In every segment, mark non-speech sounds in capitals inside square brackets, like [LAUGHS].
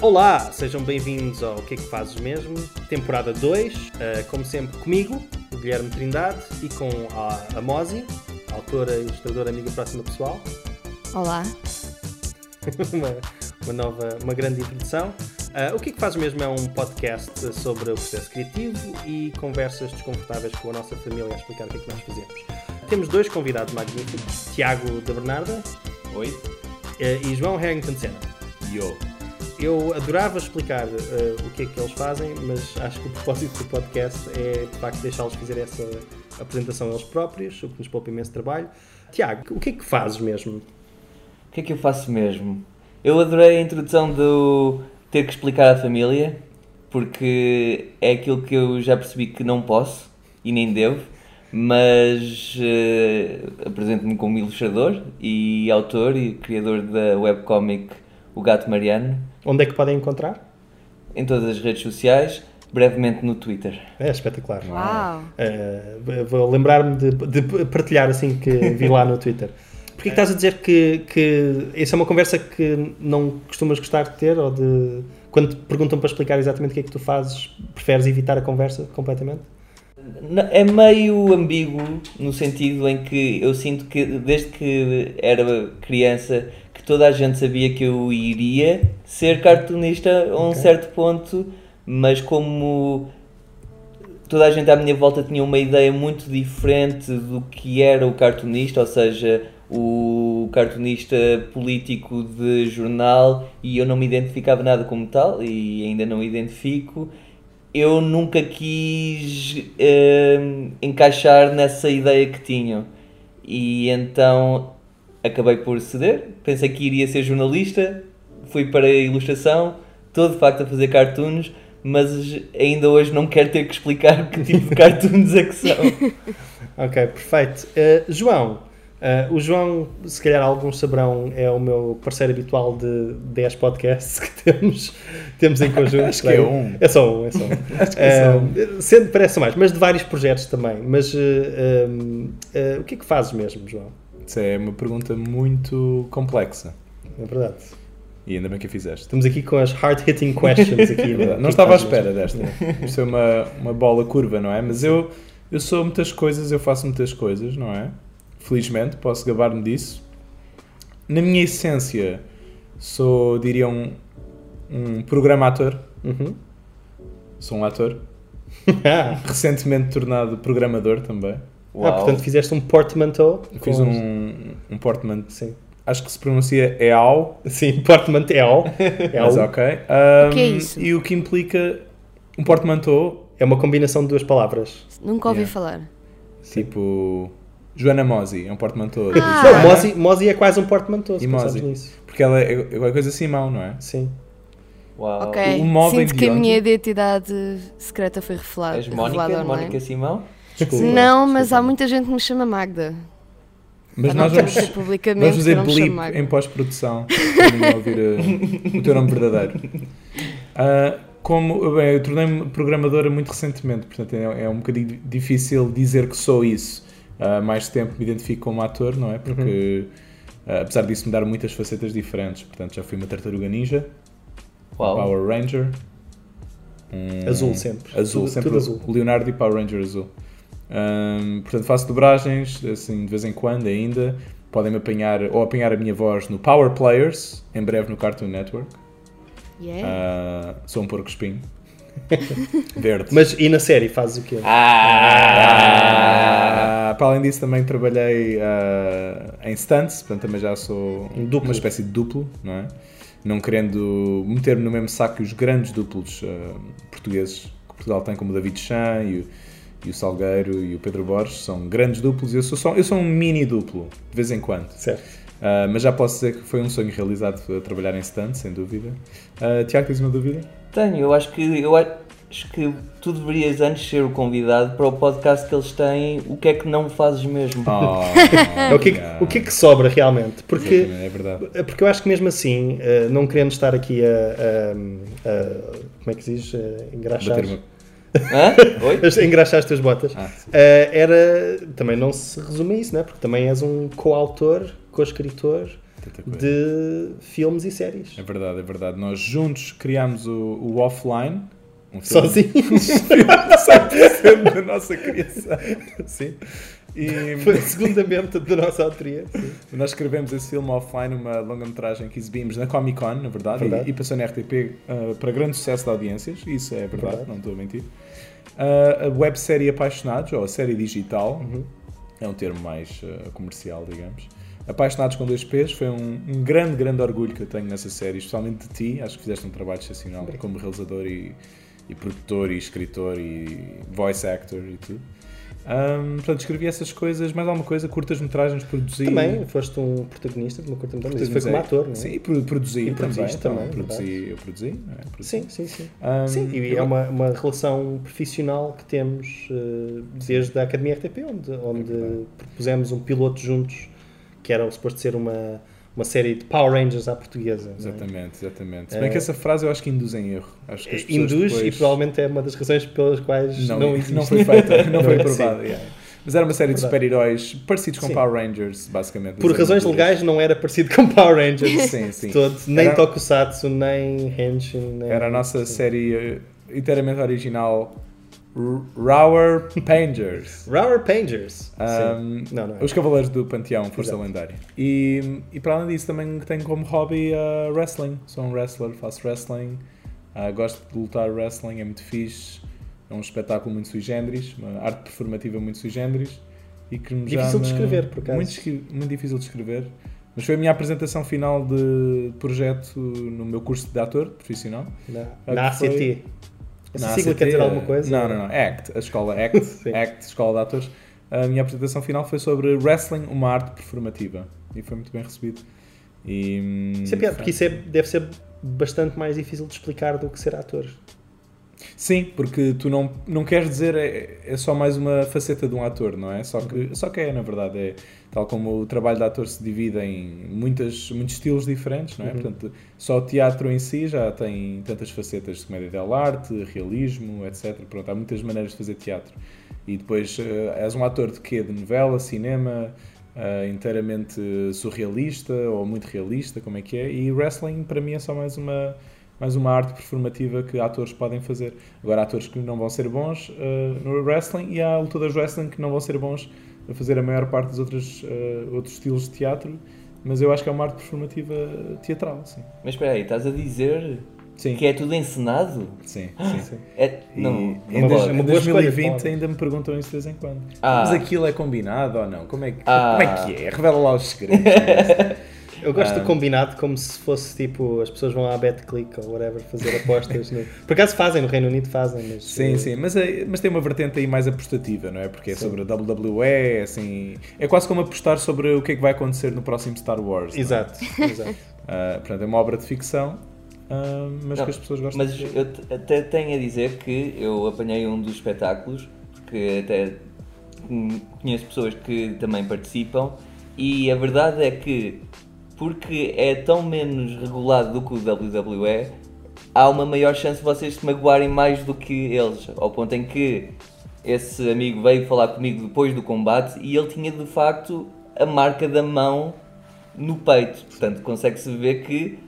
Olá, sejam bem-vindos ao Que é que Fazes Mesmo, temporada 2, uh, como sempre comigo, o Guilherme Trindade, e com a, a Mozi, autora, ilustradora, amiga próxima pessoal. Olá. [LAUGHS] uma, uma, nova, uma grande introdução. Uh, o que é que faz mesmo é um podcast sobre o processo criativo e conversas desconfortáveis com a nossa família a explicar o que é que nós fazemos. Temos dois convidados magníficos, Tiago da Bernarda. Oi. Uh, e João Harrington Senna. Yo. Eu adorava explicar uh, o que é que eles fazem, mas acho que o propósito do podcast é de facto deixá-los fazer essa apresentação eles próprios, o que nos poupa imenso trabalho. Tiago, o que é que fazes mesmo? O que é que eu faço mesmo? Eu adorei a introdução do ter que explicar à família, porque é aquilo que eu já percebi que não posso e nem devo, mas uh, apresento-me como ilustrador e autor e criador da webcomic O Gato Mariano. Onde é que podem encontrar? Em todas as redes sociais, brevemente no Twitter. É espetacular. Uau! Uh, vou lembrar-me de, de, partilhar assim que vi lá no Twitter. Porquê que estás a dizer que, que isso é uma conversa que não costumas gostar de ter? Ou de. Quando te perguntam para explicar exatamente o que é que tu fazes, preferes evitar a conversa completamente? É meio ambíguo no sentido em que eu sinto que desde que era criança toda a gente sabia que eu iria ser cartunista a um okay. certo ponto, mas como toda a gente à minha volta tinha uma ideia muito diferente do que era o cartunista, ou seja, o cartunista político de jornal e eu não me identificava nada como tal e ainda não identifico. Eu nunca quis uh, encaixar nessa ideia que tinham e então acabei por ceder. Pensei que iria ser jornalista, fui para a ilustração, estou de facto a fazer cartoons, mas ainda hoje não quero ter que explicar que tipo de [LAUGHS] cartoons é que são. ok, perfeito. Uh, João, Uh, o João, se calhar alguns saberão, é o meu parceiro habitual de 10 podcasts que [LAUGHS] temos, temos em conjunto. Acho que é um. É só um, é só um. [LAUGHS] Acho que é só um. Sendo, parece mais, mas de vários projetos também. Mas uh, uh, o que é que fazes mesmo, João? Isso é uma pergunta muito complexa. É verdade. E ainda bem que a fizeste. Estamos aqui com as hard-hitting questions aqui. [LAUGHS] não estava à espera desta. Isto é uma, uma bola curva, não é? Mas eu, eu sou muitas coisas, eu faço muitas coisas, não é? felizmente, posso gabar-me disso. Na minha essência, sou, diria, um, um programa-ator. Uhum. Sou um ator. [LAUGHS] Recentemente tornado programador também. Uau. Ah, portanto fizeste um portmanteau? Fiz um, um portmanteau. Sim. Acho que se pronuncia EAL. Sim, portmanteau. [LAUGHS] Mas ok. Um, o que é isso? E o que implica um portmanteau... É uma combinação de duas palavras. Nunca ouvi yeah. falar. Tipo... Joana Mosi, é um portmanteau. Ah. Não, Mosi, Mosi é quase um portmanteau, se Mosi. nisso. Porque ela é, é coisa Simão, não é? Sim. Uau. Ok, o sinto que a minha identidade secreta foi revelada. És Mónica? Mónica Simão? Desculpa, não, desculpa. mas há muita gente que me chama Magda. Mas nós vamos, vamos fazer blip em pós-produção para ouvir uh, o teu nome verdadeiro. Uh, como bem, eu tornei-me programadora muito recentemente, portanto é, é um bocadinho difícil dizer que sou isso há mais tempo me identifico como ator, não é? Porque uhum. uh, apesar disso me dar muitas facetas diferentes. Portanto, já fui uma tartaruga ninja, Uau. Power Ranger. Um, azul sempre. Azul, tudo, sempre. Tudo azul. Leonardo e Power Ranger azul. Um, portanto, faço dobragens, assim, de vez em quando ainda. Podem-me apanhar, ou apanhar a minha voz no Power Players, em breve no Cartoon Network. Yeah. Uh, sou um porco espinho. [LAUGHS] Verde. Mas e na série fazes o quê? Ah, ah, para além disso também trabalhei uh, em stunts, portanto também já sou um uma espécie de duplo, não é? Não querendo meter-me no mesmo saco que os grandes duplos uh, portugueses que Portugal tem, como o David Chan e o, e o Salgueiro e o Pedro Borges, são grandes duplos e eu sou, só, eu sou um mini duplo, de vez em quando. Certo. Uh, mas já posso dizer que foi um sonho realizado trabalhar em stand, sem dúvida. Uh, Tiago, tens uma dúvida? Tenho, eu acho que eu acho que tu deverias antes ser o convidado para o podcast que eles têm, o que é que não fazes mesmo? Oh, [LAUGHS] o, que é que, o que é que sobra realmente? Porque, é verdade. porque eu acho que mesmo assim, uh, não querendo estar aqui a, a, a como é que se diz? engraxar. Hã? [LAUGHS] Engraxar as tuas botas. Ah, uh, era. Também não se resume a isso, né? Porque também és um coautor co-escritor de filmes e séries. É verdade, é verdade. Nós juntos criámos o, o Offline. Um Sozinhos? [LAUGHS] 100% da nossa criação. Sim. E... [LAUGHS] Foi a segunda mente da nossa autoria. Sim. Nós escrevemos esse filme offline, uma longa-metragem que exibimos na Comic Con, na verdade, verdade. E, e, passou na RTP uh, eh, para grande sucesso de audiências, isso é verdade, verdade. não estou a mentir. Uh, a websérie Apaixonados, ou a série digital, uhum. é um termo mais uh, comercial, digamos. Apaixonados com dois P's foi um, um, grande, grande orgulho que eu tenho nessa série, especialmente de ti. Acho que fizeste um trabalho excepcional como realizador e, e produtor e escritor e voice actor e tudo. Um, portanto, escrevi essas coisas, mais alguma coisa, curtas-metragens, produzi. Também foste um protagonista de uma curta-metragem, mas como ator, não é? Sim, produzi e também. também então, produzi, eu produzi, é? produzi, Sim, sim, sim. Um, sim, e é uma, uma relação profissional que temos uh, desde a Academia RTP, onde, onde é propusemos um piloto juntos, que era suposto ser uma uma série de Power Rangers à portuguesa. É? Exatamente, é? exatamente. Se bem que essa frase eu acho que induz em erro. Acho que as induz depois... e provavelmente é uma das razões pelas quais não, não. Não foi feita, [LAUGHS] não, foi aprovada. Yeah. Mas era uma série de super-heróis parecidos com sim. Power Rangers, basicamente. Por razões legais não era parecido com Power Rangers. sim, sim. Todo, nem era... Tokusatsu, nem Henshin. Nem... Era a nossa sim. série eh, inteiramente original Rower Pangers. Rower Pangers. Um, não, não é. Os Cavaleiros do Panteão, Força Exato. Lendária. E, e para além disso, também tenho como hobby uh, wrestling. Sou um wrestler, faço wrestling. Uh, gosto de lutar wrestling, é muito fixe. É um espetáculo muito sui generis, uma arte performativa muito sui generis. E que me difícil de escrever, por acaso. Muito, muito difícil de escrever. Mas foi a minha apresentação final de projeto no meu curso de ator profissional. Na, na ACT. Foi, essa sigla quer dizer alguma coisa? Não, não, não. ACT, a escola ACT, [LAUGHS] ACT, Escola de Atores. A minha apresentação final foi sobre wrestling, uma arte performativa. E foi muito bem recebido. E, isso é piada, porque isso é, deve ser bastante mais difícil de explicar do que ser ator. Sim, porque tu não, não queres dizer é, é só mais uma faceta de um ator, não é? Só que, só que é, na verdade, é tal como o trabalho de ator se divide em muitas, muitos estilos diferentes, não é? Uhum. Portanto, só o teatro em si já tem tantas facetas de comédia dell'arte, realismo, etc. Pronto, há muitas maneiras de fazer teatro. E depois uh, és um ator de quê? De novela, cinema, uh, inteiramente surrealista ou muito realista, como é que é? E wrestling para mim é só mais uma mais uma arte performativa que atores podem fazer. Agora, há atores que não vão ser bons uh, no wrestling e há lutadores de wrestling que não vão ser bons a fazer a maior parte dos outros, uh, outros estilos de teatro, mas eu acho que é uma arte performativa teatral, sim. Mas espera aí, estás a dizer sim. que é tudo encenado? Sim, sim. sim. É, não, em, em 2020 ainda me perguntam isso de vez em quando. Ah. Mas aquilo é combinado ou não? Como é que, ah. como é, que é? Revela lá os segredos. [LAUGHS] Eu gosto um, do combinado como se fosse tipo as pessoas vão à BetClick ou whatever fazer apostas. no... Por acaso fazem, no Reino Unido fazem. Mas, sim, uh... sim, mas, é, mas tem uma vertente aí mais apostativa, não é? Porque é sim. sobre a WWE, assim. É quase como apostar sobre o que é que vai acontecer no próximo Star Wars. Exato, é? exato. Uh, [LAUGHS] portanto, é uma obra de ficção. Uh, mas não, que as pessoas gostam Mas eu até tenho a dizer que eu apanhei um dos espetáculos, que até conheço pessoas que também participam, e a verdade é que porque é tão menos regulado do que o WWE, há uma maior chance de vocês se magoarem mais do que eles. Ao ponto em que esse amigo veio falar comigo depois do combate e ele tinha de facto a marca da mão no peito. Portanto, consegue-se ver que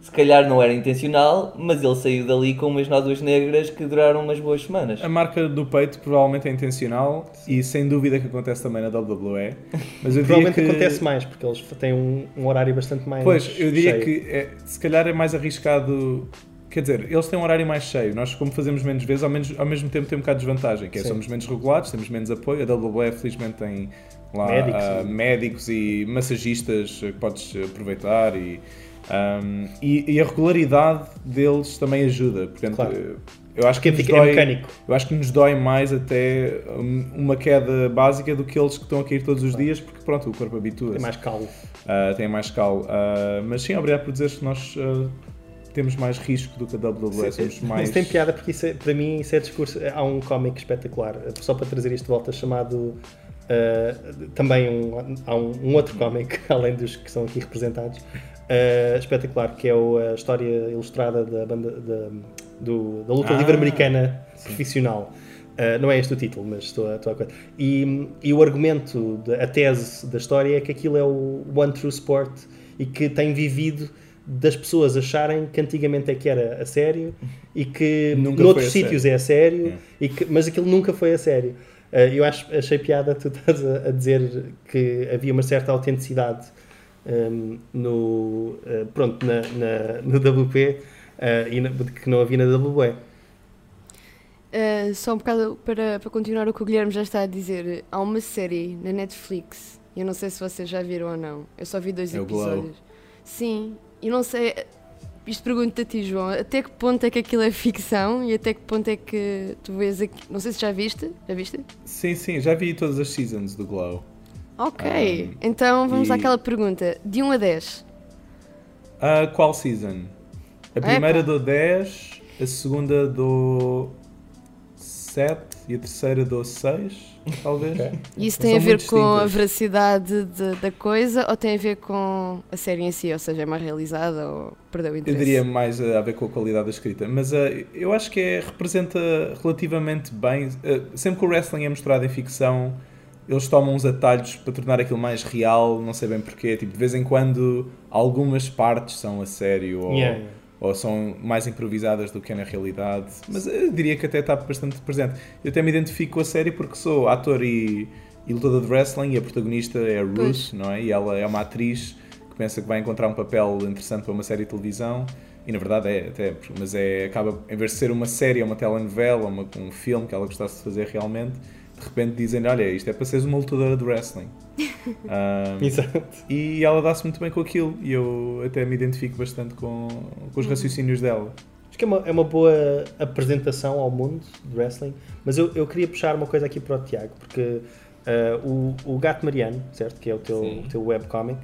se calhar não era intencional, mas ele saiu dali com umas nódoas negras que duraram umas boas semanas. A marca do peito provavelmente é intencional e sem dúvida que acontece também na WWE. Mas eu provavelmente que... acontece mais, porque eles têm um, um horário bastante mais Pois, eu diria cheio. que é, se calhar é mais arriscado Quer dizer, eles têm um horário mais cheio. Nós, como fazemos menos vezes, ao, menos, ao mesmo tempo tem um bocado de desvantagem, que é, somos menos regulados, temos menos apoio. A WWE, felizmente, tem lá médicos, uh, médicos e massagistas que podes aproveitar e um, e, e, a regularidade deles também ajuda. Portanto, claro. eu acho que, que nos dói, mecânico. Eu acho que nos dói mais até uma queda básica do que eles que estão a cair todos os claro. dias, porque pronto, o corpo habitua-se. Tem mais calo. Uh, tem mais calo. Uh, mas sim, obrigado por dizeres que nós uh, temos mais risco do que a WWE. Somos mais... Isso tem piada porque isso é, para mim isso é discurso. Há um cómic espetacular, só para trazer isto de volta, chamado. Uh, também um, há um, um outro cómic, [LAUGHS] além dos que são aqui representados, uh, espetacular, que é a história ilustrada da, banda, da, do, da luta ah, livre americana sim. profissional. Uh, não é este o título, mas estou, estou a e, e o argumento, de, a tese da história é que aquilo é o One True Sport e que tem vivido das pessoas acharem que antigamente é que era a sério e que nunca noutros sítios sério. é a sério. E que, mas aquilo nunca foi a sério. Uh, eu acho, achei piada tu [LAUGHS] estás a, a, dizer que havia uma certa autenticidade um, no, uh, pronto, na, na, no [LAUGHS] WP uh, e na, que não havia na WWE. Uh, só um bocado para, para continuar o que o Guilherme já está a dizer, há uma série na Netflix, eu não sei se vocês já viram ou não, eu só vi dois é episódios. Sim, e não sei, isto pergunto a ti, João, até que ponto é que aquilo é ficção e até que ponto é que tu vês aqui. Não sei se já viste? Já viste? Sim, sim, já vi todas as seasons do Glow. Ok, um, então vamos e... àquela pergunta: de 1 a 10. Uh, qual season? A primeira do 10, a segunda do 7 e a terceira dou 6, talvez. Okay. Isso tem a ver com distintas. a veracidade de, da coisa ou tem a ver com a série em si? Ou seja, é mais realizada ou perdeu o interesse? Eu diria mais a ver com a qualidade da escrita. Mas uh, eu acho que é, representa relativamente bem. Uh, sempre que o wrestling é mostrado em ficção, eles tomam uns atalhos para tornar aquilo mais real, não sei bem porquê. Tipo, de vez em quando algumas partes são a sério ou. Yeah, yeah ou são mais improvisadas do que é na realidade, mas eu diria que até está bastante presente. Eu até me identifico com a série porque sou ator e, e lutador de wrestling e a protagonista é a Ruth, pois. não é? E ela é uma atriz que pensa que vai encontrar um papel interessante para uma série de televisão e na verdade é até, mas é, acaba, em vez de ser uma série, é uma telenovela, uma, um filme que ela gostasse de fazer realmente, de repente dizem olha, isto é para seres uma lutadora de wrestling. [LAUGHS] um, Exato. E ela dá-se muito bem com aquilo e eu até me identifico bastante com, com os uhum. raciocínios dela. Acho que é uma, é uma boa apresentação ao mundo de wrestling, mas eu, eu queria puxar uma coisa aqui para o Tiago, porque uh, o, o Gato Mariano, certo? Que é o teu, o teu webcomic,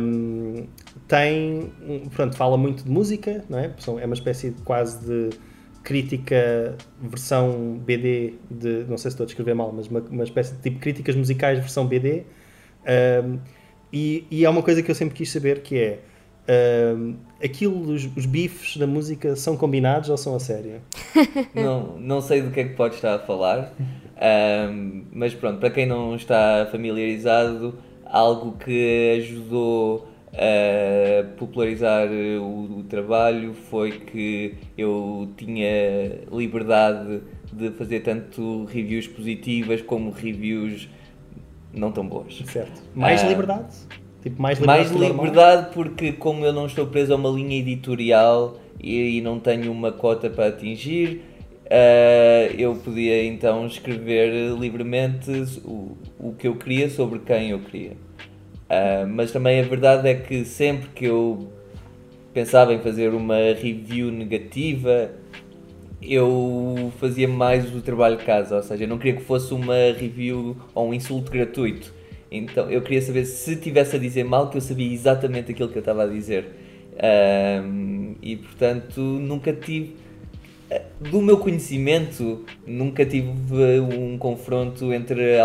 um, tem, pronto, fala muito de música, não é? É uma espécie de, quase de crítica versão BD de, não sei se estou a descrever mal, mas uma, uma espécie de tipo críticas musicais versão BD. Um, e, e há uma coisa que eu sempre quis saber que é um, aquilo, os, os bifes da música são combinados ou são a sério? [LAUGHS] não, não sei do que é que pode estar a falar, um, mas pronto, para quem não está familiarizado, algo que ajudou a popularizar o, o, trabalho foi que eu tinha liberdade de fazer tanto reviews positivas como reviews não tão boas. Certo. Mais ah, liberdade? Tipo, mais liberdade, mais liberdade porque como eu não estou preso a uma linha editorial e, e não tenho uma cota para atingir, uh, eu podia então escrever livremente o, o que eu queria sobre quem eu queria. Uh, mas também a verdade é que sempre que eu pensava em fazer uma review negativa, eu fazia mais o trabalho de casa, ou seja, eu não queria que fosse uma review ou um insulto gratuito. Então eu queria saber se tivesse a dizer mal que eu sabia exatamente aquilo que eu estava a dizer. Uh, e portanto nunca tive do meu conhecimento, nunca tive um confronto entre,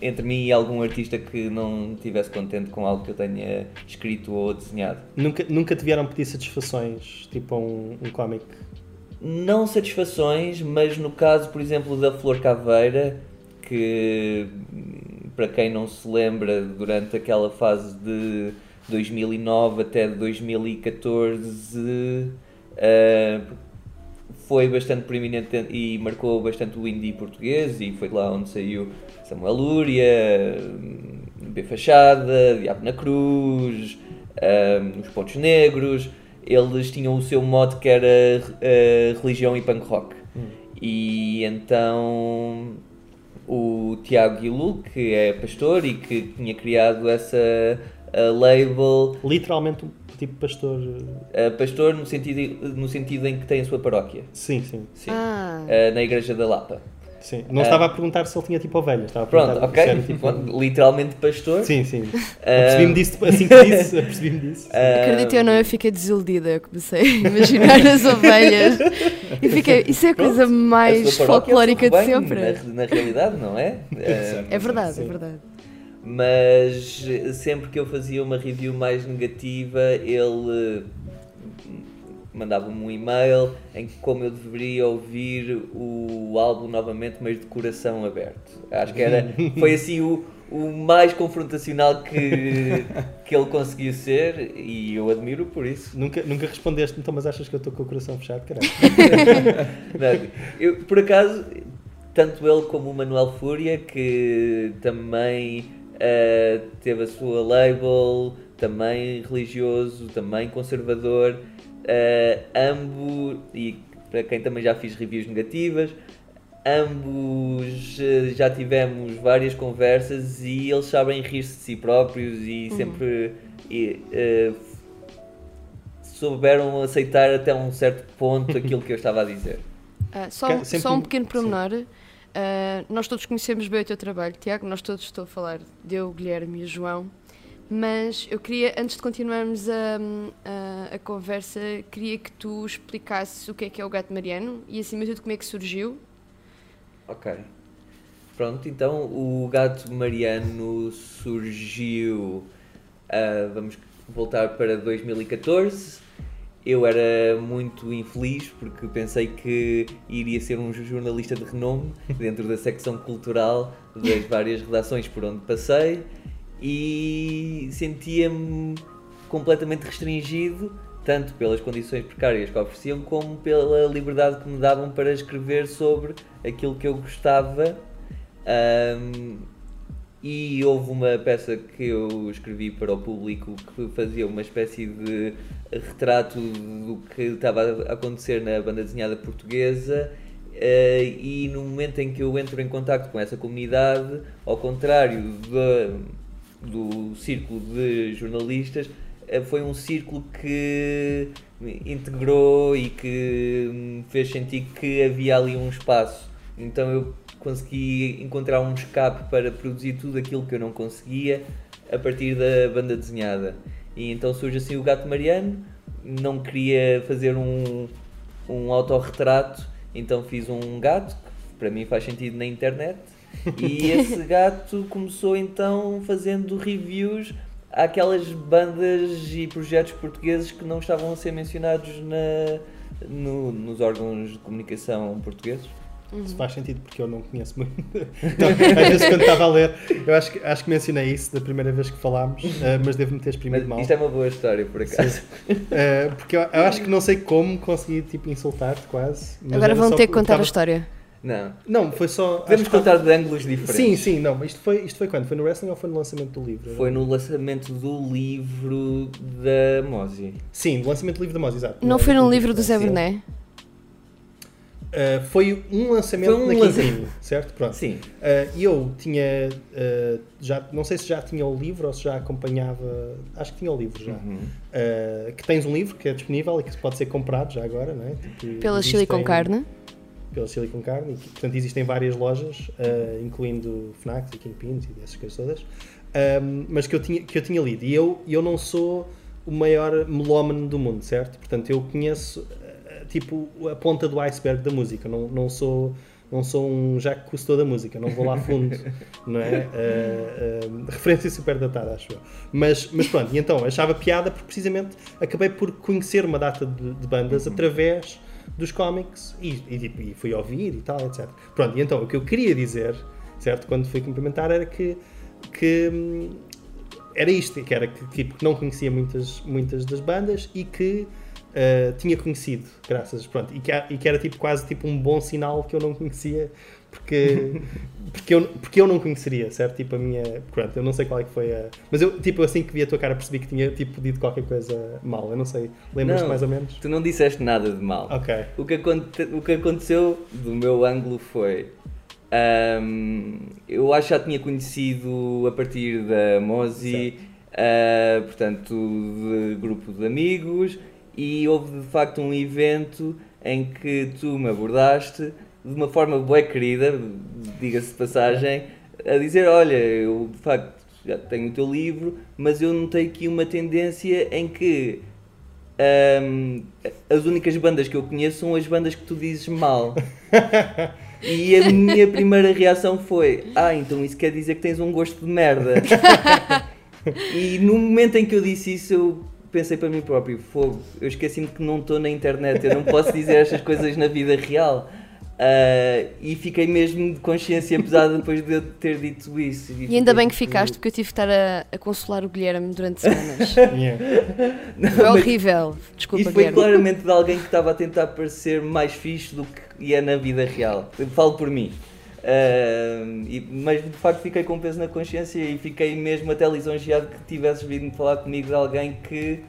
entre mim e algum artista que não estivesse contente com algo que eu tenha escrito ou desenhado. Nunca, nunca te vieram pedir satisfações, tipo um, um cómic? Não satisfações, mas no caso, por exemplo, da Flor Caveira, que para quem não se lembra, durante aquela fase de 2009 até 2014. Uh, foi bastante preeminente e marcou bastante o indie português e foi lá onde saiu Samuel Lúria, B Fachada, Diabo na Cruz, um, Os Pontos Negros. Eles tinham o seu mote que era uh, religião e punk rock. Hum. E então o Tiago Guilu, que é pastor e que tinha criado essa label. Literalmente tipo pastor. Uh, pastor no sentido, no sentido em que tem a sua paróquia. Sim, sim. sim. Ah. Uh, na Igreja da Lapa. Sim, não uh, estava a perguntar se ele tinha tipo ovelhas, estava a Pronto, ok. Tipo... [LAUGHS] Literalmente pastor. Sim, sim. Uh, Percebi-me disso, assim que disse, [LAUGHS] percebi-me disso. Uh, Acredito ou não, eu fiquei desiludida. Eu comecei a imaginar as ovelhas e fiquei, isso é a coisa mais folclórica de sempre. Na, na, realidade, não é? [LAUGHS] é verdade, sim. é verdade mas sempre que eu fazia uma review mais negativa, ele mandava-me um e-mail em que como eu deveria ouvir o álbum novamente, mas de coração aberto. Acho que era, [LAUGHS] foi assim o, o mais confrontacional que, que ele conseguiu ser e eu admiro por isso. Nunca, nunca respondeste, então, mas achas que eu estou com o coração fechado, caralho? [LAUGHS] Não, eu, por acaso, tanto ele como o Manuel Fúria, que também uh, teve a sua label, também religioso, também conservador, uh, ambos, e para quem também já fiz reviews negativas, ambos uh, já tivemos várias conversas e eles sabem rir-se de si próprios e uhum. sempre e, souberam aceitar até um certo ponto [LAUGHS] aquilo que eu estava a dizer. Uh, só, só um pequeno pormenor. Uh, nós todos conhecemos bem o teu trabalho, Tiago. Nós todos estou a falar de eu, Guilherme e João. Mas eu queria, antes de continuarmos a, a, a, conversa, queria que tu explicasses o que é que é o gato mariano e acima de tudo como é que surgiu. Ok. Pronto, então o gato mariano surgiu. Uh, vamos voltar para 2014 eu era muito infeliz porque pensei que iria ser um jornalista de renome [LAUGHS] dentro da secção cultural das várias redações por onde passei e sentia-me completamente restringido tanto pelas condições precárias que ofereciam como pela liberdade que me davam para escrever sobre aquilo que eu gostava um, e houve uma peça que eu escrevi para o público que fazia uma espécie de retrato do que estava a acontecer na banda desenhada portuguesa Uh, e no momento em que eu entro em contato com essa comunidade, ao contrário de, do círculo de jornalistas, uh, foi um círculo que me integrou e que me fez sentir que havia ali um espaço. Então eu consegui encontrar um escape para produzir tudo aquilo que eu não conseguia a partir da banda desenhada. E então surge assim o Gato Mariano. Não queria fazer um, um autorretrato, então fiz um gato, que para mim faz sentido na internet. [LAUGHS] E esse gato começou então fazendo reviews àquelas bandas e projetos portugueses que não estavam a ser mencionados na, no, nos órgãos de comunicação portugueses. Uhum. Isso faz sentido porque eu não conheço muito. [LAUGHS] Então, [LAUGHS] às vezes, quando estava a ler, eu acho que, acho que mencionei isso da primeira vez que falámos, uh, mas devo-me ter exprimido mas mal. Isto é uma boa história, por acaso. Uh, porque eu, eu, acho que não sei como consegui tipo, insultar-te quase. Agora vão ter que contar tava... a história. Não. Não, foi só. Podemos contar de ângulos diferentes. Sim, sim, não, mas isto foi, isto foi quando? Foi no wrestling ou foi no lançamento do livro? Foi no lançamento do livro da Mozi. Sim, no lançamento do livro da Mozi, exato. Não, não foi no livro do Zé Berné? Uh, foi um lançamento foi um na lançamento. certo? Pronto. Sim. Uh, eu tinha, uh, já, não sei se já tinha o livro ou se já acompanhava, acho que tinha o livro já. Uhum. que tens um livro que é disponível e que pode ser comprado já agora, não é? Tipo, pela Chile com Carne. Pela Chile com Carne, e, portanto existem várias lojas, incluindo Fnac e Kingpins e dessas coisas todas, mas que eu, tinha, que eu tinha lido. E eu, eu não sou o maior melómano do mundo, certo? Portanto, eu conheço tipo a ponta do iceberg da música. Não, não sou não sou um Jacques Cousteau da música, não vou lá fundo, [LAUGHS] não é? Uh, uh, referência super datada, acho eu. Mas, mas pronto, e então achava piada porque precisamente acabei por conhecer uma data de, de bandas uhum. através dos cómics e, e, tipo, e, fui ouvir e tal, etc. Pronto, e então o que eu queria dizer, certo, quando fui cumprimentar era que, que hum, era isto, que era que tipo, não conhecia muitas, muitas das bandas e que uh, tinha conhecido, graças, pronto, e que, e que, era tipo quase tipo um bom sinal que eu não conhecia, porque, [LAUGHS] porque, eu, porque eu não conheceria, certo? Tipo a minha, pronto, eu não sei qual é que foi a... Mas eu, tipo, assim que vi a tua cara percebi que tinha, tipo, dito qualquer coisa mal, eu não sei, lembras-te mais ou menos? tu não disseste nada de mal. Ok. O que, aconte, o que aconteceu do meu ângulo foi... Um, eu acho que já tinha conhecido a partir da Mozi, uh, portanto, de grupo de amigos, e houve de facto um evento em que tu me abordaste de uma forma boa querida, diga-se de passagem, a dizer, olha, eu de facto já tenho o teu livro, mas eu notei aqui uma tendência em que um, as únicas bandas que eu conheço são as bandas que tu dizes mal. [LAUGHS] E a minha primeira reação foi: Ah, então isso quer dizer que tens um gosto de merda. [LAUGHS] e no momento em que eu disse isso, eu pensei para mim próprio, fogo, eu esqueci-me que não estou na internet, eu não posso dizer estas coisas na vida real. Uh, e fiquei mesmo de consciência pesada depois de eu ter dito isso. E, e ainda bem que ficaste, porque eu tive que estar a, a consolar o Guilherme durante semanas. [LAUGHS] yeah. Não, foi horrível, desculpa. Isso foi Guilherme. claramente de alguém que estava a tentar parecer mais fixe do que é na vida real. Eu falo por mim. Uh, e, mas de facto fiquei com peso na consciência e fiquei mesmo até lisonjeado que tivesses vindo falar comigo de alguém que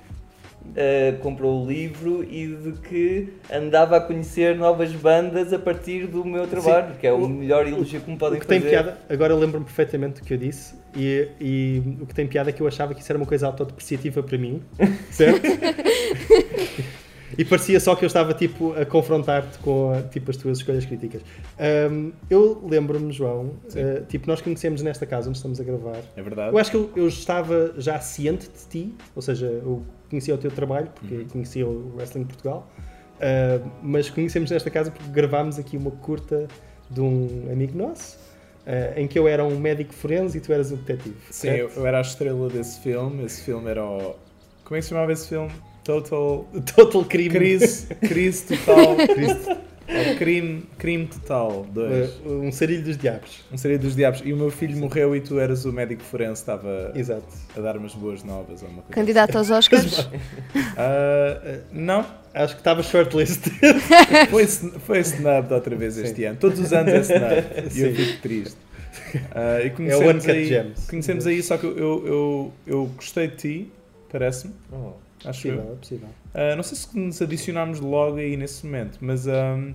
uh, comprou o livro e de que andava a conhecer novas bandas a partir do meu trabalho, Sim. que é o, o melhor elogio que me podem o que fazer. Tem piada, agora lembro-me perfeitamente do que eu disse e, e o que tem piada é que eu achava que isso era uma coisa autodepreciativa para mim, certo? [LAUGHS] E parecia só que eu estava tipo a confrontar-te com tipo, as tuas escolhas críticas. Um, eu lembro-me, João, uh, tipo, nós conhecemos nesta casa onde estamos a gravar. É verdade. Eu acho que eu, eu estava já ciente de ti, ou seja, eu conhecia o teu trabalho, porque uhum. conhecia o Wrestling Portugal, uh, mas conhecemos nesta casa porque gravámos aqui uma curta de um amigo nosso. Uh, em que eu era um médico forense e tu eras um detetive. Sim, eu, eu, era a estrela desse filme. Esse filme era o. Como é que se chamava esse filme? Total. Total crime. Crise, crise total. Crise, crime, crime total. Dois. Uh, um sarilho dos diabos. Um sarilho dos diabos. E o meu filho Sim. morreu e tu eras o médico forense, estava Exato. a dar umas boas novas. Ou uma coisa Candidato assim. aos Oscars? uh, [LAUGHS] não. Acho que estava shortlist. [LAUGHS] foi, foi snubbed outra vez Sim. este ano. Todos os anos é snubbed. e eu fico triste. Uh, e conhecemos é aí, conhecemos aí, só que eu, eu, eu gostei de ti, parece-me. Oh acho possível, eu. É possível. Uh, não sei se nos adicionámos logo aí nesse momento, mas um,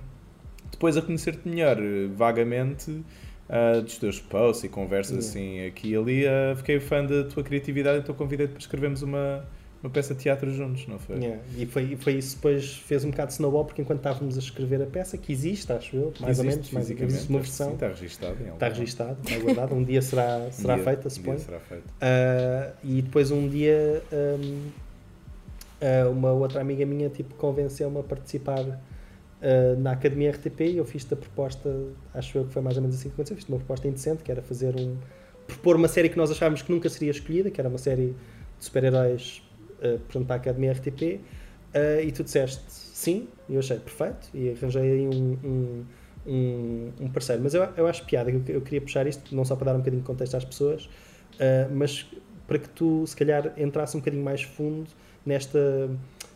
depois a conhecer-te melhor, vagamente, uh, dos teus posts e conversas assim aqui e ali, uh, fiquei fã da tua criatividade, então convidei-te para escrevermos uma, uma peça de teatro juntos, não foi? Yeah. E foi, foi isso depois fez um bocado de snowball, porque enquanto estávamos a escrever a peça, que existe, acho eu, mais existe, ou menos, mais existe uma versão. Sim, está registado. Está registado, está guardado. Um dia será, [LAUGHS] será um dia, feita, suponho. Um dia será feito. Uh, e depois um dia. Um, uh, uma outra amiga minha tipo convenceu-me a participar uh, na Academia RTP e eu fiz a proposta, acho eu que foi mais ou menos assim que aconteceu, fiz uma proposta indecente que era fazer um propor uma série que nós achávamos que nunca seria escolhida, que era uma série de super-heróis uh, portanto, para a Academia RTP e tu disseste sim, e eu achei perfeito e arranjei aí um, um, um, um parceiro. Mas eu, eu acho piada, eu, eu queria puxar isto não só para dar um bocadinho de contexto às pessoas, uh, mas para que tu se calhar entrasse um bocadinho mais fundo nesta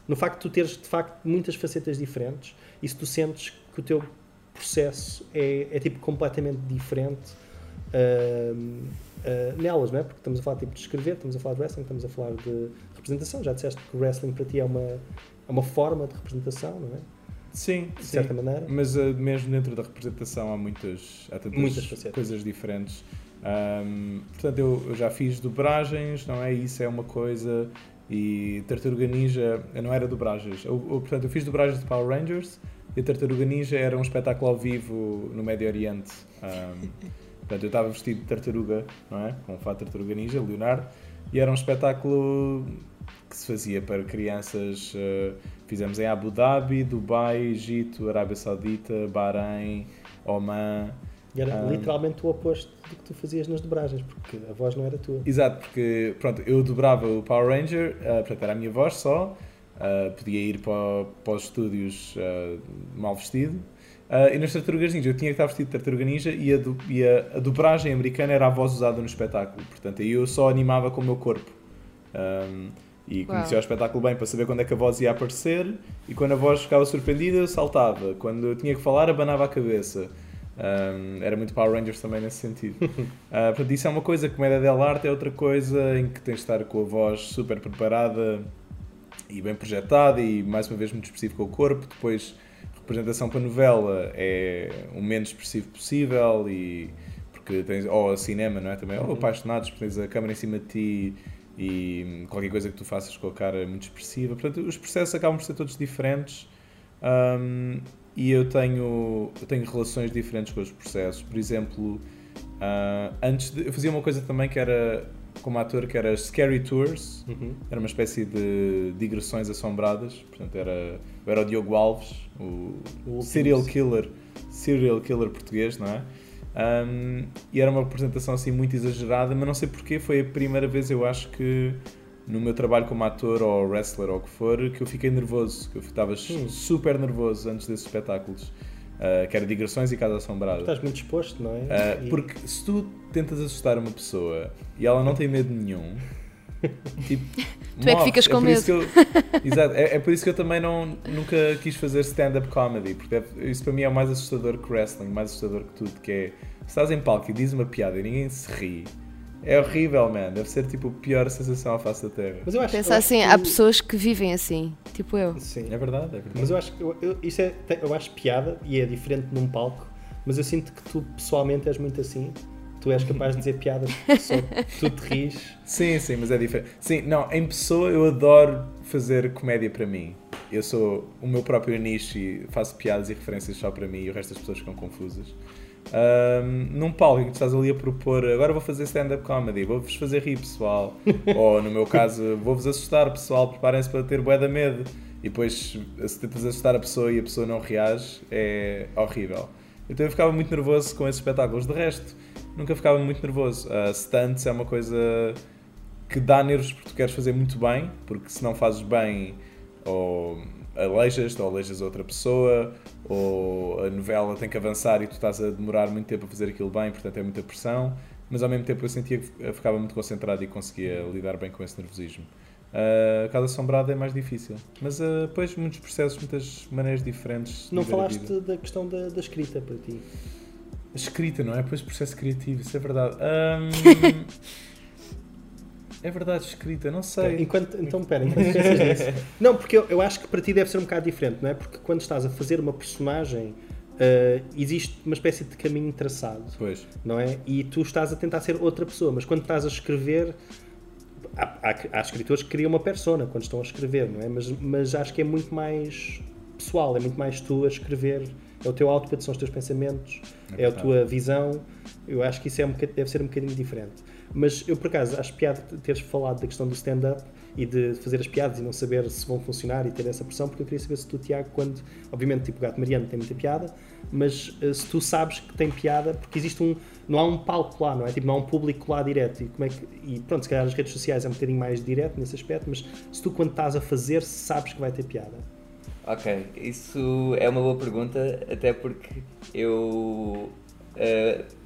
no facto de tu teres de facto muitas facetas diferentes e se tu sentes que o teu processo é, é tipo completamente diferente uh, uh, nelas, não é? Porque estamos a falar tipo, de escrever, estamos a falar de wrestling, estamos a falar de representação. Já disseste que o wrestling para ti é uma, é uma forma de representação, não é? Sim, de sim. certa maneira. Mas uh, mesmo dentro da representação há muitas, há tantas muitas coisas diferentes. Um, portanto, eu, eu, já fiz dobragens, não é? Isso é uma coisa. E Tartaruga Ninja, não era dobragens. Eu, eu, portanto, eu fiz dobragens de Power Rangers e a Tartaruga Ninja era um espetáculo ao vivo no Médio Oriente. Um, [LAUGHS] portanto, eu estava vestido de tartaruga, não é? Com o fato de Tartaruga Ninja, Leonardo, e era um espetáculo que se fazia para crianças. Uh, fizemos em Abu Dhabi, Dubai, Egito, Arábia Saudita, Bahrein, Oman. E era um, literalmente o oposto do que tu fazias nas dobragens, porque a voz não era tua. Exato, porque pronto, eu dobrava o Power Ranger, uh, portanto era a minha voz só, uh, podia ir para, para os estúdios uh, mal vestido. Uh, e nas Tartarugas Ninja eu tinha que estar vestido de Tartaruga Ninja e, a, do, e a, a, dobragem americana era a voz usada no espetáculo. Portanto, aí eu só animava com o meu corpo. Um, e conhecia Uau. o espetáculo bem para saber quando é que a voz ia aparecer. E quando a voz ficava surpreendida, eu saltava. Quando eu tinha que falar, abanava a cabeça. Um, era muito Power Rangers também nesse sentido. uh, [LAUGHS] portanto, isso é uma coisa, comédia dell'arte é outra coisa em que tens de estar com a voz super preparada e bem projetada e mais uma vez muito expressivo com o corpo. Depois, representação para novela é o menos expressivo possível e porque tens, ou a cinema, não é? Também, ou uhum. apaixonados, porque tens a câmera em cima de ti e qualquer coisa que tu faças com a cara é muito expressiva. Portanto, os processos acabam por ser todos diferentes. Um, e eu tenho, eu tenho relações diferentes com os processos. Por exemplo, uh, antes de, eu fazia uma coisa também que era como ator que era Scary Tours, uhum. era uma espécie de digressões assombradas. Portanto, era, eu era o Diogo Alves, o, o serial killer, serial killer português, não é? Um, e era uma apresentação assim muito exagerada, mas não sei porquê, foi a primeira vez eu acho que no meu trabalho como ator ou wrestler ou o que for, que eu fiquei nervoso, que eu estava hum. super nervoso antes desses espetáculos. Uh, que era digressões e casa assombrada. Estás muito exposto, não é? Uh, porque se tu tentas assustar uma pessoa e ela não tem medo nenhum, [LAUGHS] tipo, tu é que ficas é com medo. Eu, exato, é, é, por isso que eu também não, nunca quis fazer stand-up comedy, porque é, isso para mim é mais assustador que wrestling, mais assustador que tudo, que é se estás em palco e dizes uma piada e ninguém se ri, é horrível, man. Deve ser tipo a pior sensação à face da Terra. Mas eu acho, Pensa eu assim, há pessoas que vivem assim, tipo eu. Sim. É verdade, é verdade. Mas eu acho que eu, eu, isso é, eu acho piada e é diferente num palco, mas eu sinto que tu pessoalmente és muito assim. Tu és capaz de dizer [LAUGHS] piadas só tu te ris. Sim, sim, mas é diferente. Sim, não, em pessoa eu adoro fazer comédia para mim. Eu sou o meu próprio nicho e faço piadas e referências só para mim e o resto das pessoas ficam confusas um, num palco em que tu estás ali a propor agora vou fazer stand-up comedy, vou-vos fazer rir pessoal, [LAUGHS] ou no meu caso vou-vos assustar pessoal, preparem-se para ter bué da medo e depois se tentas assustar a pessoa e a pessoa não reage é horrível. Então eu ficava muito nervoso com esses espetáculos, de resto nunca ficava muito nervoso. Uh, stunts é uma coisa que dá nervos porque tu queres fazer muito bem, porque se não fazes bem ou aleijas-te ou aleijas outra pessoa ou a novela tem que avançar e tu estás a demorar muito tempo a fazer aquilo bem, portanto é muita pressão, mas ao mesmo tempo eu sentia que eu ficava muito concentrado e conseguia lidar bem com esse nervosismo. Uh, a Casa Assombrada é mais difícil, mas uh, depois muitos processos, muitas maneiras diferentes. Não falaste da questão da, da, escrita para ti? A escrita, não é? Depois o processo criativo, isso é verdade. Um, [LAUGHS] É verdade, escrita, não sei. Enquanto, então, pera, enquanto pensas nisso. [LAUGHS] Não, porque eu, eu acho que para ti deve ser um bocado diferente, não é? Porque quando estás a fazer uma personagem, uh, existe uma espécie de caminho traçado. Pois. Não é? E tu estás a tentar ser outra pessoa, mas quando estás a escrever. Há, há, há escritores que criam uma persona quando estão a escrever, não é? Mas, mas acho que é muito mais pessoal, é muito mais tu a escrever. É o teu output, são os teus pensamentos, é, é a tua visão. Eu acho que isso é um, deve ser um bocadinho diferente. Mas eu, por acaso, acho piada teres falado da questão do stand-up e de fazer as piadas e não saber se vão funcionar e ter essa pressão, porque eu queria saber se tu, Tiago, quando. Obviamente, tipo, o Gato Mariano tem muita piada, mas uh, se tu sabes que tem piada, porque existe um. Não há um palco lá, não é? Tipo, não há um público lá direto. E, como é que, e pronto, se calhar as redes sociais é um bocadinho mais direto nesse aspecto, mas se tu, quando estás a fazer, sabes que vai ter piada. Ok, isso é uma boa pergunta, até porque eu. Uh,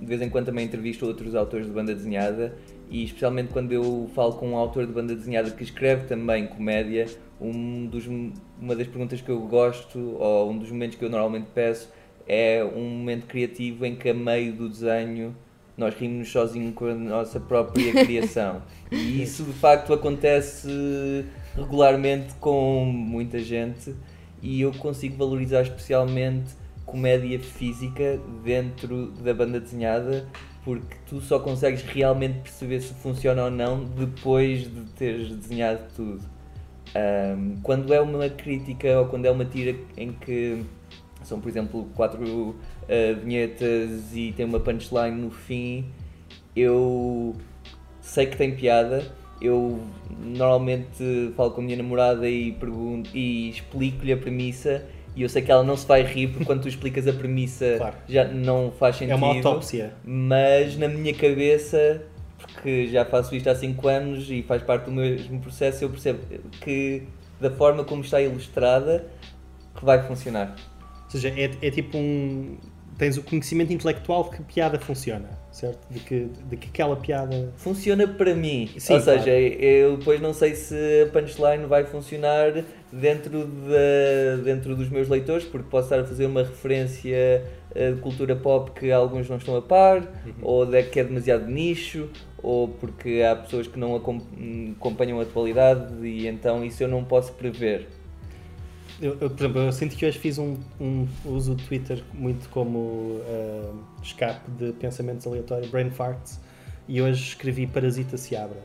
de vez em quando também entrevisto outros autores de banda desenhada e especialmente quando eu falo com um autor de banda desenhada que escreve também comédia, um dos, uma das perguntas que eu gosto ou um dos momentos que eu normalmente peço é um momento criativo em que a meio do desenho nós rimos sozinhos com a nossa própria [LAUGHS] criação. E isso de facto acontece regularmente com muita gente e eu consigo valorizar especialmente comédia física dentro da banda desenhada porque tu só consegues realmente perceber se funciona ou não depois de teres desenhado tudo. Um, quando é uma crítica ou quando é uma tira em que são, por exemplo, quatro uh, vinhetas e tem uma punchline no fim, eu sei que tem piada. Eu normalmente falo com a minha namorada e, pergunto, e explico-lhe a premissa e eu sei que ela não se vai rir porque quando tu explicas a premissa [LAUGHS] claro. já não faz sentido. É uma autópsia. Mas na minha cabeça, porque já faço isto há 5 anos e faz parte do mesmo processo, eu percebo que da forma como está ilustrada que vai funcionar. Ou seja, é, é tipo um. Tens o conhecimento intelectual de que piada funciona, certo? De que, de que aquela piada. Funciona para mim. Sim, Ou seja, claro. eu depois não sei se a punchline vai funcionar dentro, de, dentro dos meus leitores, porque posso estar a fazer uma referência eh, de cultura pop que alguns não estão a par, uhum. ou de, que é demasiado nicho, ou porque há pessoas que não acompanham a atualidade e então isso eu não posso prever. Eu, eu, por exemplo, eu sinto que hoje fiz um, um uso do Twitter muito como uh, escape de pensamentos aleatórios, brain farts, e hoje escrevi Parasita se abra,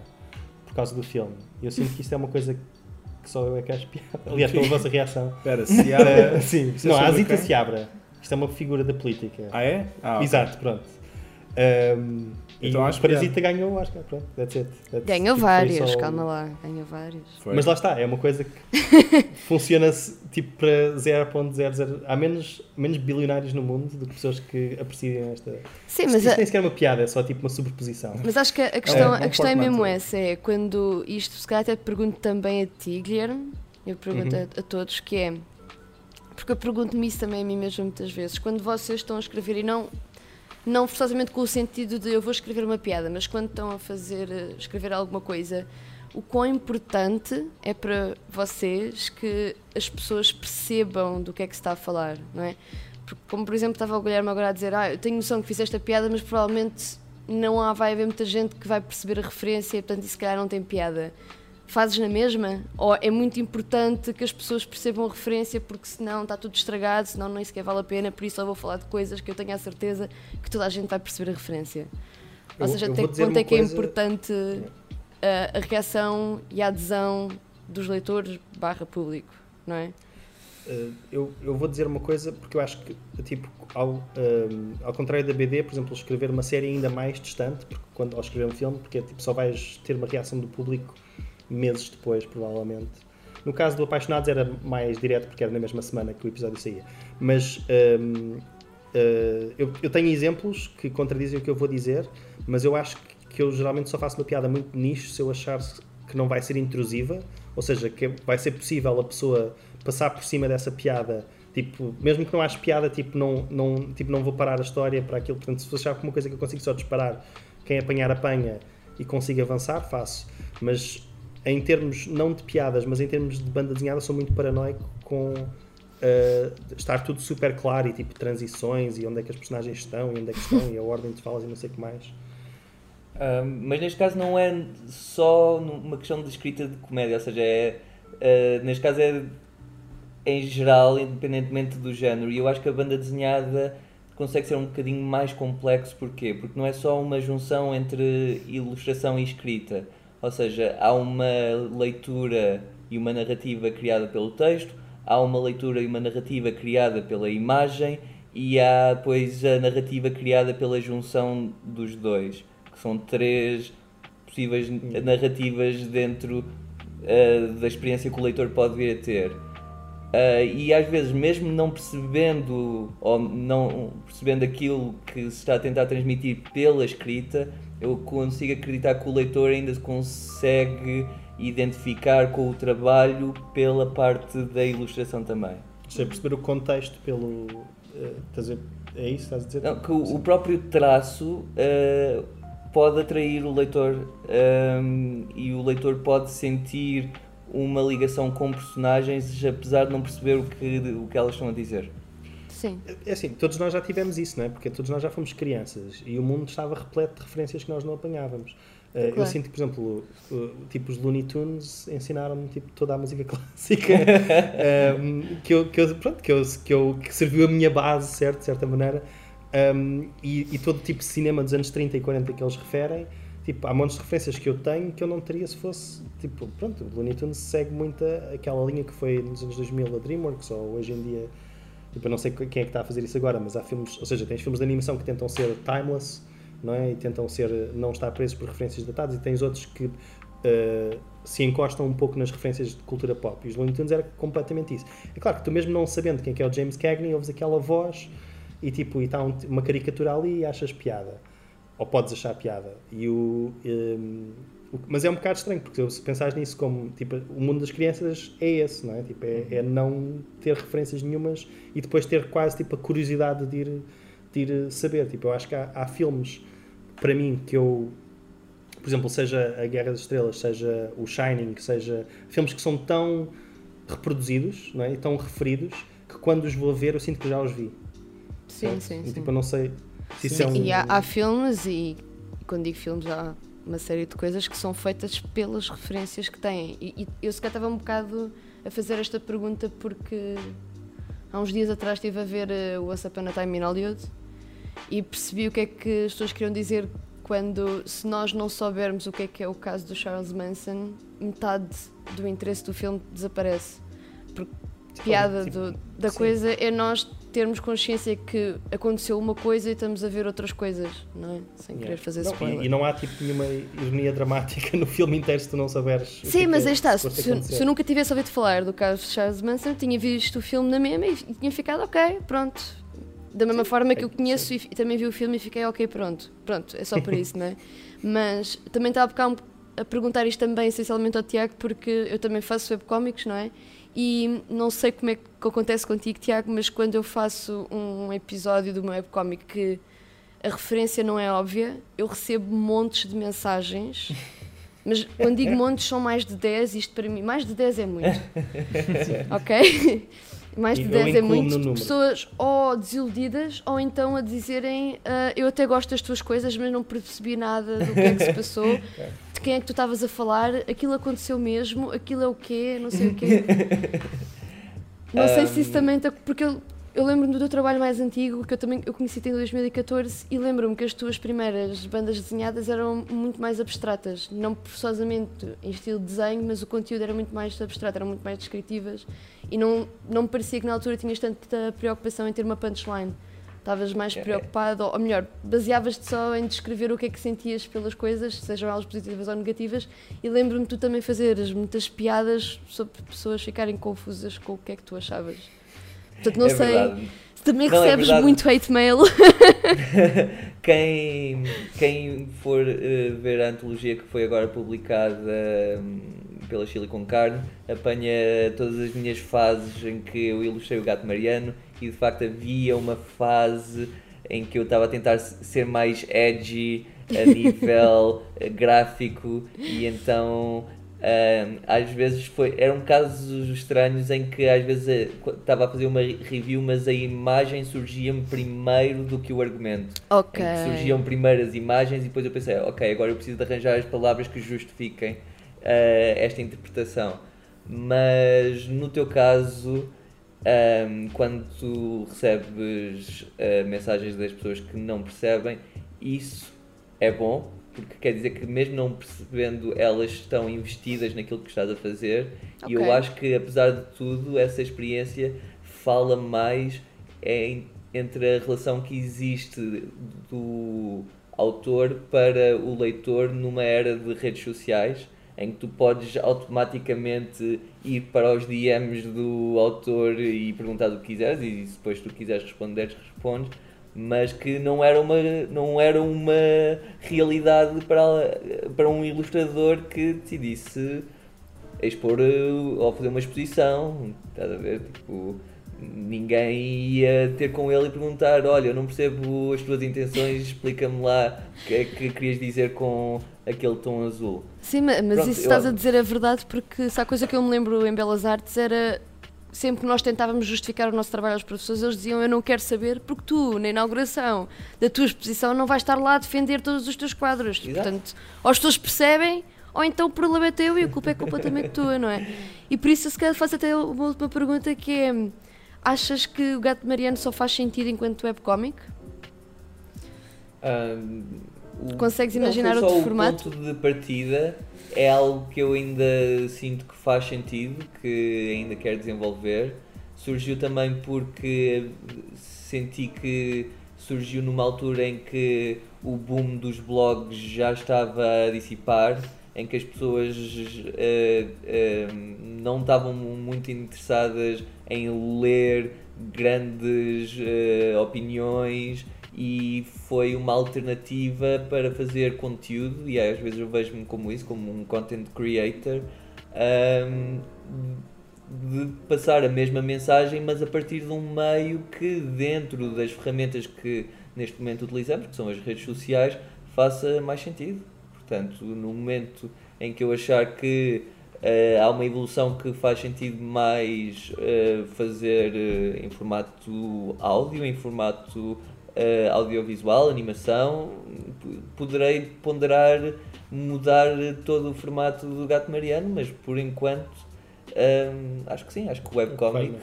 por causa do filme. Eu sinto que isto é uma coisa que só eu é que acho piada. [LAUGHS] Aliás, pela vossa reação. Espera, se abra. [LAUGHS] sim, é não, a Zita se abra. Isto é uma figura da política. Ah, é? Ah, okay. Exato, pronto. Um, então, e o Parasita ganhou o Oscar, pronto, that's it. That's, ganhou tipo, vários, só... calma lá, ganhou vários. Foi. Mas lá está, é uma coisa que [LAUGHS] funciona tipo para 0.00. Há menos, menos bilionários no mundo do que pessoas que apreciam esta. Sim, mas. Isto a... nem sequer é uma piada, é só tipo uma sobreposição. Mas acho que a questão é, a questão é mesmo essa: é quando isto, se calhar até pergunto também a ti, Guilherme, eu pergunto uhum. a, a todos, que é porque eu pergunto-me isso também a mim mesma muitas vezes. Quando vocês estão a escrever, e não, não forçosamente com o sentido de eu vou escrever uma piada, mas quando estão a fazer, eh, escrever alguma coisa, o quão importante é para vocês que as pessoas percebam do que é que se está a falar, não é? Porque, como por exemplo estava o Guilherme agora a dizer, ah, eu tenho noção que fiz esta piada, mas provavelmente não há, vai haver muita gente que vai perceber a referência e portanto isso se calhar não tem piada. Fazes na mesma? Ou é muito importante que as pessoas percebam a referência porque senão está tudo estragado, senão nem sequer vale a pena, por isso eu vou falar de coisas que eu tenho a certeza que toda a gente vai perceber a referência. Ou seja, até que ponto é que é importante a, a reação e a adesão dos leitores barra público, não é? Uh, eu, eu vou dizer uma coisa porque eu acho que, tipo, ao, uh, ao contrário da BD, por exemplo, escrever uma série ainda mais distante, porque quando ao escrever um filme, porque tipo, só vais ter uma reação do público meses depois, provavelmente. No caso do Apaixonados era mais direto porque era na mesma semana que o episódio saía. Mas uh, eu, eu tenho exemplos que contradizem o que eu vou dizer, mas eu acho que eu geralmente só faço uma piada muito nicho se eu achar que não vai ser intrusiva, ou seja, que vai ser possível a pessoa passar por cima dessa piada, tipo, mesmo que não ache piada, tipo, não, não, tipo, não vou parar a história para aquilo. Portanto, se achar que uma coisa que eu consigo só disparar, quem apanhar apanha e consigo avançar, faço. Mas em termos não de piadas, mas em termos de banda desenhada, sou muito paranoico com uh, estar tudo super claro e tipo transições e onde é que as personagens estão e onde é que estão e a ordem de falas e não sei o que mais. Uh, mas neste caso não é só uma questão de escrita de comédia, ou seja, é, uh, neste caso é em geral, independentemente do género. E eu acho que a banda desenhada consegue ser um bocadinho mais complexo, porquê? Porque não é só uma junção entre ilustração e escrita. Ou seja, há uma leitura e uma narrativa criada pelo texto, há uma leitura e uma narrativa criada pela imagem e há depois a narrativa criada pela junção dos dois, que são três possíveis narrativas dentro uh, da experiência que o leitor pode vir a ter. Uh, e às vezes, mesmo não percebendo ou não percebendo aquilo que se está a tentar transmitir pela escrita, eu consigo acreditar que o leitor ainda consegue identificar com o trabalho pela parte da ilustração também. Você perceber o contexto pelo. Uh, é isso que estás a dizer? Não, que o, o próprio traço uh, pode atrair o leitor um, e o leitor pode sentir uma ligação com personagens, apesar de não perceber o que, o que elas estão a dizer. Sim. É assim, todos nós já tivemos isso, não é? Porque todos nós já fomos crianças e o mundo estava repleto de referências que nós não apanhávamos. Eh, claro. Eu sinto que, por exemplo, tipo os Looney Tunes ensinaram-me tipo, toda a música [LAUGHS] clássica [LAUGHS] um, que, eu, que, eu, pronto, que, eu, que, eu, que serviu a minha base, certo, de certa maneira. Um, e, e, todo tipo de cinema dos anos 30 e 40 que eles referem tipo, há montes de referências que eu tenho que eu não teria se fosse, tipo, pronto, o Looney Tunes segue muito aquela linha que foi nos anos 2000 a DreamWorks, ou hoje em dia, tipo, eu não sei quem é que está a fazer isso agora, mas há filmes, ou seja, tens filmes de animação que tentam ser timeless, não é? E tentam ser, não estar presos por referências datadas, e tens outros que uh, se encostam um pouco nas referências de cultura pop, e os Looney Tunes era completamente isso. É claro que tu mesmo não sabendo quem é, que é o James Cagney, ouves aquela voz, e tipo, está um, uma caricatura ali e achas piada ou podes achar piada. E o, um, o, mas é um bocado estranho, porque se pensares nisso como tipo, o mundo das crianças é esse, não é? Tipo, é, é não ter referências nenhumas e depois ter quase tipo, a curiosidade de ir, de ir saber. Tipo, eu acho que há, há filmes, para mim, que eu por exemplo, seja a Guerra das Estrelas, seja o Shining, seja filmes que são tão reproduzidos não é? e tão referidos que quando os vou ver eu sinto que já os vi. Sim, sim, sim. Tipo, eu não sei, Sim, é um... E há, há, filmes, e quando digo filmes, há uma série de coisas que são feitas pelas referências que têm. E, e eu sequer estava um bocado a fazer esta pergunta porque há uns dias atrás estive a ver uh, o Once Upon a Time in Hollywood e percebi o que é que as pessoas queriam dizer quando, se nós não soubermos o que é que é o caso do Charles Manson, metade do interesse do filme desaparece. Porque a piada tipo, do, da sim. coisa é nós termos consciência que aconteceu uma coisa e estamos a ver outras coisas, não é? Sem querer fazer não, spoiler. E, e, não há tipo nenhuma ironia dramática no filme inteiro se tu não souberes. Sim, é mas aí está. Se, se, eu nunca tivesse ouvido falar do caso de Charles Manson, tinha visto o filme na mesma e, tinha ficado ok, pronto. Da mesma sim, forma que eu conheço e, e, também vi o filme e fiquei ok, pronto. Pronto, é só por [LAUGHS] isso, não é? Mas também estava a um, a perguntar isto também essencialmente ao Tiago, porque eu também faço webcómics, não é? E não sei como é que acontece contigo, Tiago, mas quando eu faço um episódio do meu webcómic que a referência não é óbvia, eu recebo montes de mensagens. [LAUGHS] Mas quando digo montes são mais de 10, isto para mim, mais de 10 é muito. [LAUGHS] ok? Mais de 10 é muito. Pessoas ou desiludidas ou então a dizerem uh, eu até gosto das tuas coisas, mas não percebi nada do que é que se passou. [LAUGHS] De quem é que tu estavas a falar? Aquilo aconteceu mesmo? Aquilo é o quê? Não sei o quê. [LAUGHS] Não sei se isso também está. Porque eu, eu lembro-me do teu trabalho mais antigo, que eu também eu conheci em 2014, e lembro-me que as tuas primeiras bandas desenhadas eram muito mais abstratas. Não forçosamente em estilo de desenho, mas o conteúdo era muito mais abstrato, eram muito mais descritivas. E não, não me parecia que na altura tinhas tanta preocupação em ter uma punchline. Estavas mais preocupado, ou melhor, baseavas-te só em descrever o que é que sentias pelas coisas, sejam elas positivas ou negativas, e lembro-me tu também fazeres muitas piadas sobre pessoas ficarem confusas com o que é que tu achavas. Portanto, não é sei. Verdade. Se também não, é recebes é muito hate mail. [LAUGHS] quem, quem for uh, ver a antologia que foi agora publicada um, pela Chile com Carne, apanha todas as minhas fases em que eu ilustrei o gato Mariano e de facto havia uma fase em que eu estava a tentar ser mais edgy a [LAUGHS] nível eh, gráfico e então Às vezes foi, eram casos estranhos em que às vezes eh, estava a fazer uma review, mas a imagem surgia-me primeiro do que o argumento. Ok. Surgiam primeiro as imagens e depois eu pensei, ok, agora eu preciso de arranjar as palavras que justifiquem uh, esta interpretação. Mas no teu caso, um, quando tu recebes uh, mensagens das pessoas que não percebem, isso é bom porque quer dizer que mesmo não percebendo, elas estão investidas naquilo que estás a fazer. Okay. E eu acho que, apesar de tudo, essa experiência fala mais em, entre a relação que existe do autor para o leitor numa era de redes sociais em que tu podes automaticamente ir para os DMs do autor e perguntar o que quiseres e depois tu quiseres responder, respondes mas que não era uma, não era uma realidade para, para um ilustrador que decidisse expor eh, ou fazer uma exposição, estás a ver? Tipo, ninguém ia ter com ele e perguntar: Olha, eu não percebo as tuas intenções, explica-me lá o que é que querias dizer com aquele tom azul. Sim, mas Pronto, isso estás eu... a dizer a verdade, porque se há coisa que eu me lembro em Belas Artes era sempre que nós tentávamos justificar o nosso trabalho aos professores, eles diziam: Eu não quero saber, porque tu, na inauguração da tua exposição, não vais estar lá a defender todos os teus quadros. Exato. Portanto, ou as pessoas percebem, ou então o problema é teu e a culpa é completamente tua, não é? E por isso, se calhar, faço até uma última pergunta que é: Achas que o Gato Mariano só faz sentido enquanto webcomic? Um, Consegues imaginar outro formato? O ponto de partida é algo que eu ainda sinto que faz sentido, que ainda quero desenvolver. Surgiu também porque senti que surgiu numa altura em que o boom dos blogs já estava a dissipar, em que as pessoas uh, uh, não estavam muito interessadas em ler grandes uh, opiniões e foi uma alternativa para fazer conteúdo e às vezes eu vejo-me como isso, como um content creator um, de passar a mesma mensagem mas a partir de um meio que dentro das ferramentas que neste momento utilizamos, que são as redes sociais, faça mais sentido. Portanto, no momento em que eu achar que uh, há uma evolução que faz sentido mais uh, fazer uh, em formato áudio, em formato uh, audiovisual, animação, poderei ponderar mudar todo o formato do Gato Mariano, mas por enquanto um, ehm, acho que sim, acho que o webcomic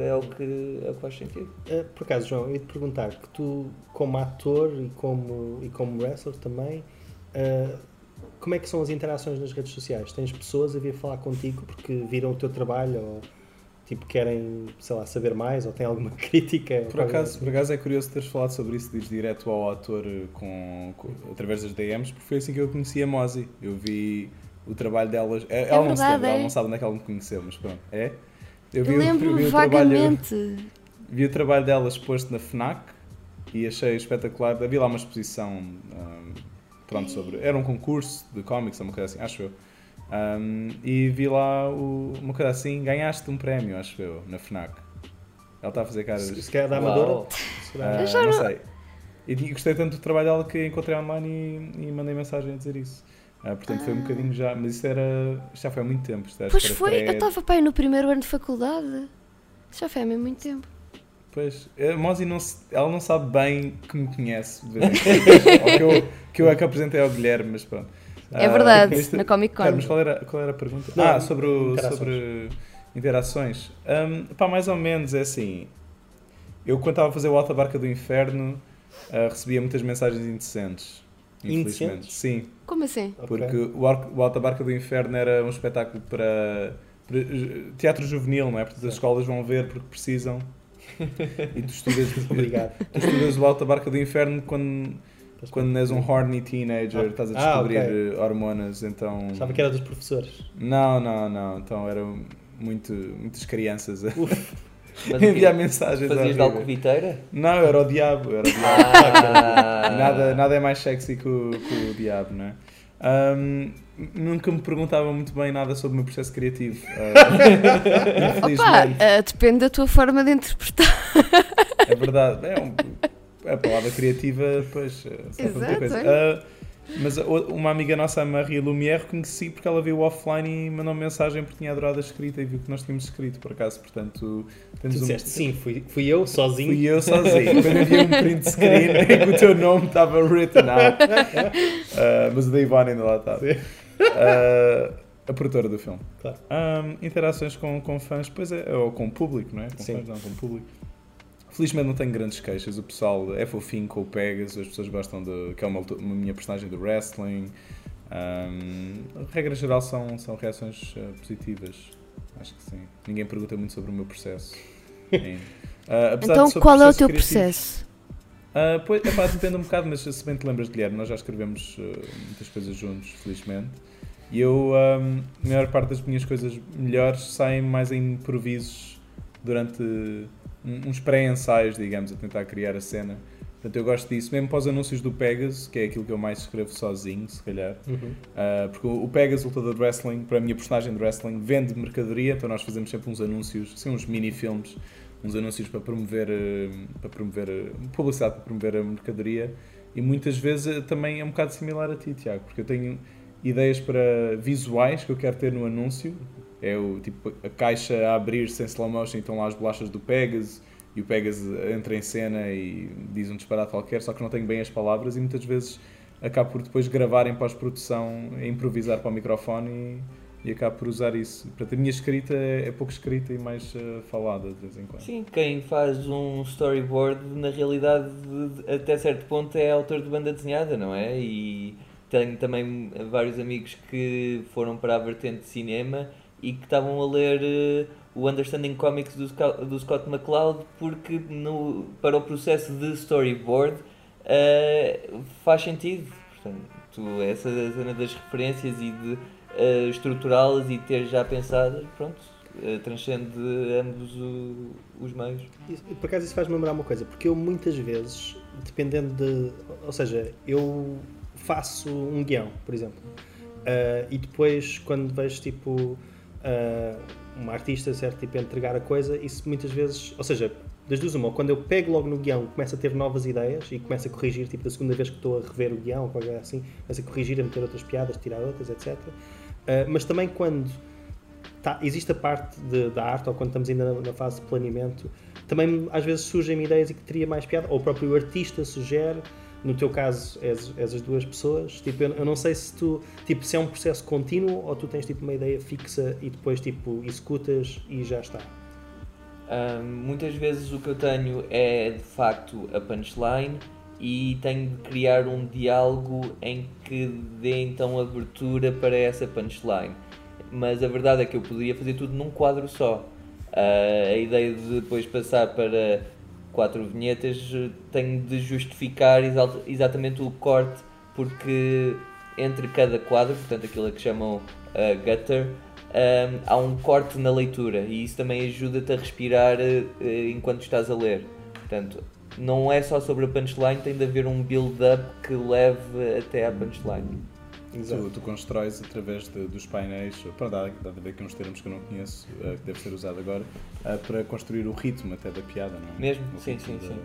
é o que, é o que faz sentido. Uh, por acaso, João, eu ia te perguntar que tu, como ator e como, e como wrestler também, uh, como é que são as interações nas redes sociais? Tens pessoas a vir falar contigo porque viram o teu trabalho ou tipo, querem, sei lá, saber mais ou têm alguma [LAUGHS] crítica? Por acaso, por acaso é curioso teres falado sobre isso, diz direto ao ator com, com, através das DMs, porque foi assim que eu conheci a Mozi. Eu vi o trabalho delas. É, ela, verdade, não sabe, é? ela não sabe onde é que ela me conheceu, mas pronto, é. Eu, vi, eu lembro vi vagamente. Trabalho, vi o trabalho [LAUGHS] delas exposto na FNAC e achei espetacular. Havia lá uma exposição. Um, pronto, sobre. Era um concurso de cómics, uma coisa assim, acho eu. Um, e vi lá o, uma coisa assim, ganhaste um prémio, acho eu, na FNAC. Ela está a fazer caras. Se quer da amadora? Uh, não sei. E gostei tanto do trabalho dela que encontrei online e, e mandei mensagem a dizer isso. Uh, portanto, ah. foi um bocadinho já. Mas isso era. Já foi há muito tempo. Pois foi, pré... eu estava pai no primeiro ano de faculdade. Já foi há mesmo muito tempo. Pois, a Mozi não ela não sabe bem que me conhece, de vez em quando. que, eu, que eu é que apresentei ao Guilherme, mas pronto. É verdade, uh, na Comic Con. mas qual era, qual era a pergunta? Não, ah, sobre, o, interações. sobre interações. Um, pá, mais ou menos é assim. Eu, quando estava a fazer o Alta Barca do Inferno, uh, recebia muitas mensagens indecentes. Infelizmente. Indecentes? Sim. Como assim? Porque okay. o, o Alta Barca do Inferno era um espetáculo para, para teatro juvenil, não é? Portanto, as escolas vão ver porque precisam. [LAUGHS] e tu estudas, Obrigado. tu estudas o Alta Barca do Inferno quando quando és um horny teenager, ah. estás a descobrir ah, okay. hormonas, então... Sabe que era dos professores? Não, não, não. Então eram muito, muitas crianças a [LAUGHS] enviar mensagens Fazias de alcoviteira? Não, era o diabo. Era o diabo. Ah. nada, nada é mais sexy que o, que o diabo, não é? Um, nunca me perguntava muito bem nada sobre o meu processo criativo. [LAUGHS] Uh, Opa, uh, depende da tua forma de interpretar. É verdade. É um, a palavra criativa, pois, é muita coisa. Uh, mas uma amiga nossa, a Maria Lumière, conheci porque ela viu offline e mandou -me mensagem porque tinha adorado a escrita e viu que nós tínhamos escrito, por acaso. Portanto, temos tu disseste, um... sim, fui, fui eu sozinho. Fui eu sozinho. Quando havia um print screen em que o teu nome estava written out. Uh, mas o da Ivone ainda lá estava. Uh, a produtora do filme. Claro. Um, interações com, com fãs, pois é, ou com o público, não é? Com sim. fãs, não, com o público. Felizmente não tenho grandes queixas. O pessoal é fofinho com o Pegas, as pessoas gostam de. que é uma, uma minha personagem do wrestling. Um, regra geral são, são reações uh, positivas. Acho que sim. Ninguém pergunta muito sobre o meu processo. [LAUGHS] uh, então, qual é o teu processo? Uh, pois, epá, depende um bocado, mas se bem te lembras, Guilherme, nós já escrevemos uh, muitas coisas juntos, felizmente. E eu, um, a maior parte das minhas coisas melhores saem mais em improvisos durante uns pré-ensaios, digamos, a tentar criar a cena. Portanto, eu gosto disso, mesmo para os anúncios do Pegasus, que é aquilo que eu mais escrevo sozinho, se calhar. Uhum. Uh, porque o Pegasus, lutador de wrestling, para a minha personagem de wrestling, vende mercadoria, então nós fazemos sempre uns anúncios, assim, uns mini-filmes, uns anúncios para promover, uh, para promover publicidade, para promover a mercadoria. E muitas vezes também é um bocado similar a ti, Tiago, porque eu tenho ideias para visuais que eu quero ter no anúncio, é o tipo a caixa a abrir-se em slow motion e estão lá as bolachas do Pegasus e o Pegasus entra em cena e diz um disparate qualquer, só que não tenho bem as palavras e muitas vezes acabo por depois gravar em pós-produção, improvisar para o microfone e, e acabo por usar isso. Portanto, a minha escrita é, é pouco escrita e mais uh, falada de vez em quando. Sim, quem faz um storyboard, na realidade, até certo ponto é autor de banda desenhada, não é? E tenho também vários amigos que foram para a vertente de cinema e que estavam a ler uh, o Understanding Comics do, do Scott McCloud porque no, para o processo de storyboard uh, faz sentido. Portanto, essa cena das referências e de uh, estruturá-las e ter já pensado, pronto, uh, transcende ambos o, os meios. Por acaso isso faz-me lembrar uma coisa, porque eu muitas vezes, dependendo de. Ou seja, eu faço um guião, por exemplo, e depois quando vejo tipo uh, uma artista, certo? Tipo, entregar a coisa, isso muitas vezes, ou seja, das duas uma, quando eu pego logo no guião, começo a ter novas ideias e começo a corrigir, tipo, da segunda vez que estou a rever o guião, coisa assim, começo a corrigir, a meter outras piadas, tirar outras, etc. Uh, ah, mas também quando tá, existe a parte de, da arte, ou quando estamos ainda na, na fase de planeamento, também às vezes surgem ideias e que teria mais piada, ou o próprio artista sugere, no teu caso és, és as duas pessoas, tipo, eu, não sei se tu, tipo, se é um processo contínuo ou tu tens tipo uma ideia fixa e depois tipo executas e já está. Muitas vezes o que eu tenho é de facto a punchline e tenho de criar um diálogo em que dê então abertura para essa punchline. Mas a verdade é que eu poderia fazer tudo num quadro só. Uh, a ideia de depois passar para quatro vinhetas, eh, tenho de justificar exatamente o corte, porque entre cada quadro, portanto aquilo é que chamam uh, gutter, um, ehm, há um corte na leitura e isso também ajuda-te a respirar uh, enquanto estás a ler. Portanto, não é só sobre a punchline, tem de haver um build-up que leve até à punchline. Tu, tu constróis através de, dos painéis, para dar, dar a ver aqui uns termos que eu não conheço, uh, que deve ser usado agora, uh, para construir o ritmo até da piada, não é? Mesmo? sim, sim, sim.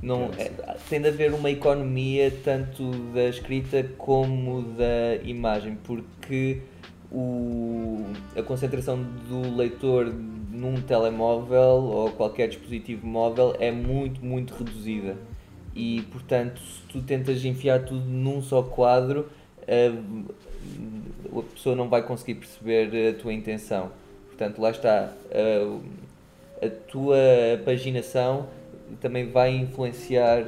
Não, é, tem de haver uma economia tanto da escrita como da imagem, porque o, a concentração do leitor num telemóvel ou qualquer dispositivo móvel é muito, muito reduzida. E portanto, se tu tentas enfiar tudo num só quadro, a, pessoa não vai conseguir perceber a tua intenção. Portanto, lá está. A, a tua paginação também vai influenciar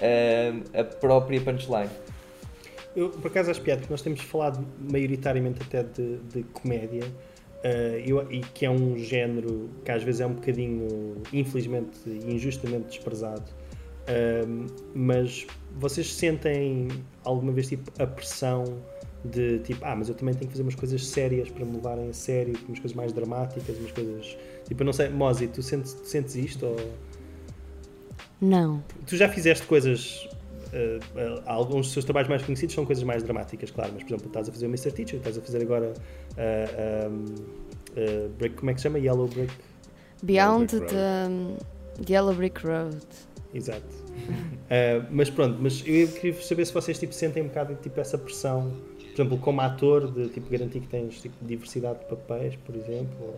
a, a própria punchline. Eu, por acaso, acho piada, porque nós temos falado maioritariamente até de, de comédia, uh, eu, e que é um género que às vezes é um bocadinho, infelizmente e injustamente desprezado. Mas vocês sentem alguma vez tipo, a pressão de tipo, ah, mas eu também tenho que fazer umas coisas sérias para me levarem a sério, umas coisas mais dramáticas, umas coisas. Tipo, eu não sei, Mozi, tu sentes, sentes isto? Ou... Não. Tu já fizeste coisas. Uh, uh, alguns dos seus trabalhos mais conhecidos são coisas mais dramáticas, claro, mas por exemplo, estás a fazer o Mr. Teacher, estás a fazer agora. Uh, break, como é que se chama? Yellow Brick? Beyond the Yellow Brick Road. Exato. [LAUGHS] mas pronto, mas eu queria saber se vocês tipo, sentem um bocado tipo, essa pressão, por exemplo, como ator, de tipo, garantir que tens tipo, diversidade de papéis, por exemplo. Ou...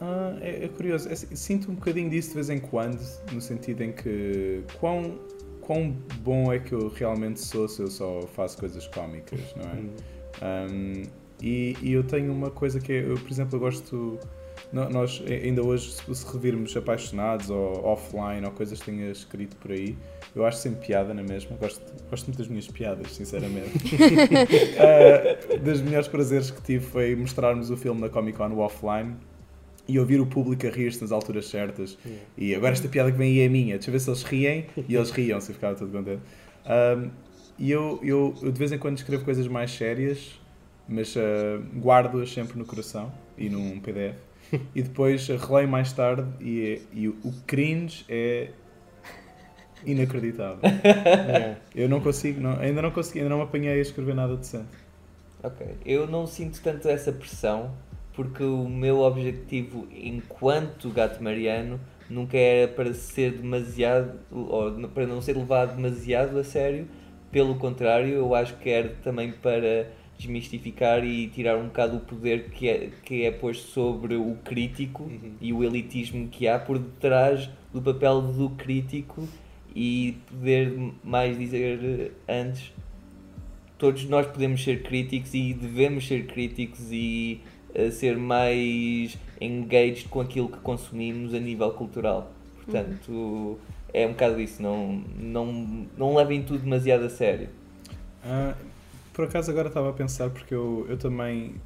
Ah, é, é, curioso. É, sinto um bocadinho disso de vez em quando, no sentido em que quão, quão bom é que eu realmente sou se eu só faço coisas cómicas, não é? Um, uhum. e, e, eu tenho uma coisa que é, eu, por exemplo, eu gosto. Nós ainda hoje, se revirmos apaixonados ou offline ou coisas que tenha escrito por aí, eu acho sempre piada na mesma. Gosto, gosto muito das minhas piadas, sinceramente. uh, [LAUGHS] dos melhores prazeres que tive foi mostrarmos o filme na Comic Con offline e ouvir o público a rir-se nas alturas certas. Yeah. E agora esta piada que vem aí é minha. Deixa eu ver se eles riem. E eles riam, se ficava todo contente. Um, e eu, eu, eu, de vez em quando escrevo coisas mais sérias, mas uh, guardo-as sempre no coração e num PDF. [LAUGHS] e depois releio mais tarde e, e o cringe é inacreditável. [LAUGHS] Eu não consigo, não, ainda não consegui, ainda não me apanhei a escrever nada decente. Ok, eu não sinto tanto essa pressão porque o meu objetivo enquanto gato mariano nunca era para ser demasiado ou para não ser levado demasiado a sério pelo contrário eu acho que era também para desmistificar e tirar um bocado o poder que é, que é posto sobre o crítico uhum. e o elitismo que há por detrás do papel do crítico e poder mais dizer antes todos nós podemos ser críticos e devemos ser críticos e ser mais engaged com aquilo que consumimos a nível cultural. Portanto, uhum. é um bocado isso, não, não, não levem tudo demasiado a sério. Ah, por acaso agora estava a pensar, porque eu, eu também,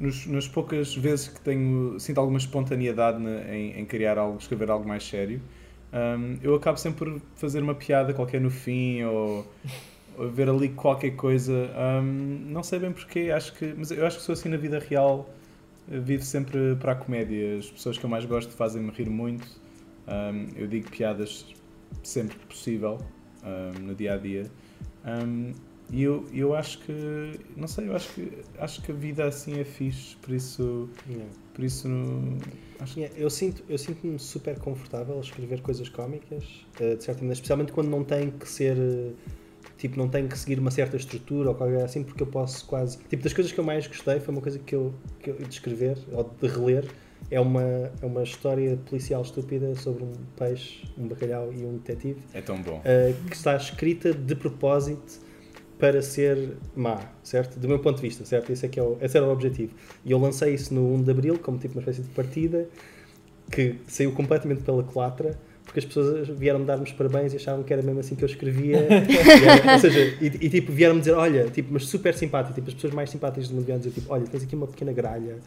nos, nas poucas vezes que tenho, sinto alguma espontaneidade em, em criar algo, escrever algo mais sério, um, eu acabo sempre por fazer uma piada qualquer no fim ou ver ali qualquer coisa. Um, não sei bem porquê, acho que, mas eu acho que sou assim na vida real. Vivo sempre para a comédia. As pessoas que eu mais gosto fazem-me rir muito. Um, eu digo piadas sempre que possível um, no dia a dia. E eu, eu acho que, não sei, eu acho que, acho que a vida assim é fixe, por isso, yeah. por isso acho yeah, eu sinto eu sinto-me super confortável a escrever coisas cómicas, uh, de certa maneira, especialmente quando não tem que ser uh, tipo, não tenho que seguir uma certa estrutura ou qualquer assim, porque eu posso quase. Tipo, das coisas que eu mais gostei foi uma coisa que eu, que eu de escrever ou de reler. É uma, é uma história policial estúpida sobre um peixe, um bacalhau e um detetive. É tão bom. Uh, que está escrita de propósito para ser má, certo? Do meu ponto de vista, certo? Esse, é que é o, esse era o objetivo. E eu lancei isso no 1 de Abril, como tipo uma espécie de partida, que saiu completamente pela culatra porque as pessoas vieram-me dar-me parabéns e achavam que era mesmo assim que eu escrevia. [LAUGHS] era, ou seja, e, e, tipo, vieram-me dizer, olha, tipo, mas super simpático, tipo, as pessoas mais simpáticas do mundo vieram dizer, tipo, olha, tens aqui uma pequena gralha,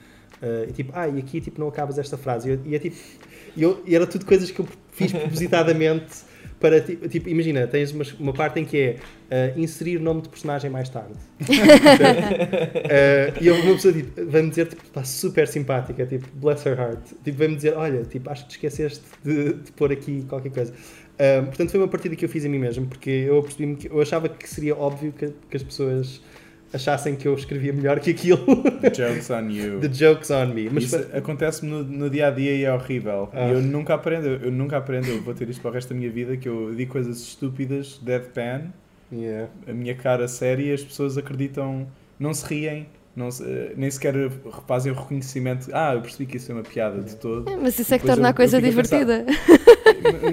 uh, e tipo, ah, e aqui tipo, não acabas esta frase. E, eu, e é tipo, e, eu, e era tudo coisas que eu fiz propositadamente para tipo, imagina, tens uma, uma parte em que é uh, inserir nome de personagem mais tarde. uh, [LAUGHS] e eu, uma pessoa tipo, vai-me dizer, tipo, está super simpática, tipo, bless her heart. Tipo, vai-me dizer, olha, tipo, acho que te esqueceste de, de pôr aqui qualquer coisa. Um, portanto, foi uma partida que eu fiz a mim mesmo, porque eu percebi que eu achava que seria óbvio que, que as pessoas achassem que eu escrevia melhor que aquilo. The joke's on you. [LAUGHS] The joke's on me. Mas Isso acontece-me no, no, dia a dia e é horrível. Ah. Eu nunca aprendo, eu nunca aprendo, eu vou ter isto para o resto da minha vida, que eu digo coisas estúpidas, deadpan, yeah. a minha cara séria, as pessoas acreditam, não se riem. Não, nem sequer fazem o reconhecimento. Ah, eu percebi que isso é uma piada de todo. É, mas isso é que torna a coisa divertida. [LAUGHS]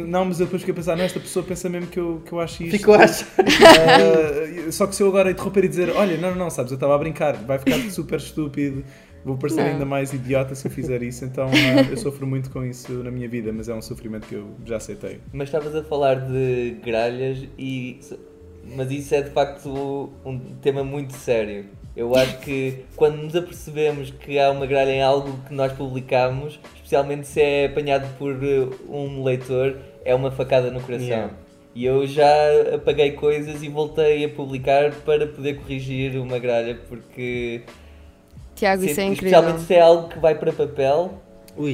Não, mas eu depois fiquei a pensar, não, esta pessoa pensa mesmo que eu, que eu acho isto. Ficou acho. Uh, só que se eu agora interromper e dizer, olha, não, não, não, sabes, eu estava a brincar, vai ficar [LAUGHS] super estúpido, vou parecer não. ainda mais idiota se eu fizer isso, então uh, eu sofro muito com isso na minha vida, mas é um sofrimento que eu já aceitei. Mas estavas a falar de gralhas e. Mas isso é de facto um tema muito sério eu acho que quando nos apercebemos que há uma gralha em algo que nós publicamos, especialmente se é apanhado por eh, um leitor, é uma facada no coração. Yeah. E eu já apaguei coisas e voltei a publicar para poder corrigir uma gralha, porque. Tiago, isso é incrível. Especialmente se é algo que vai para papel,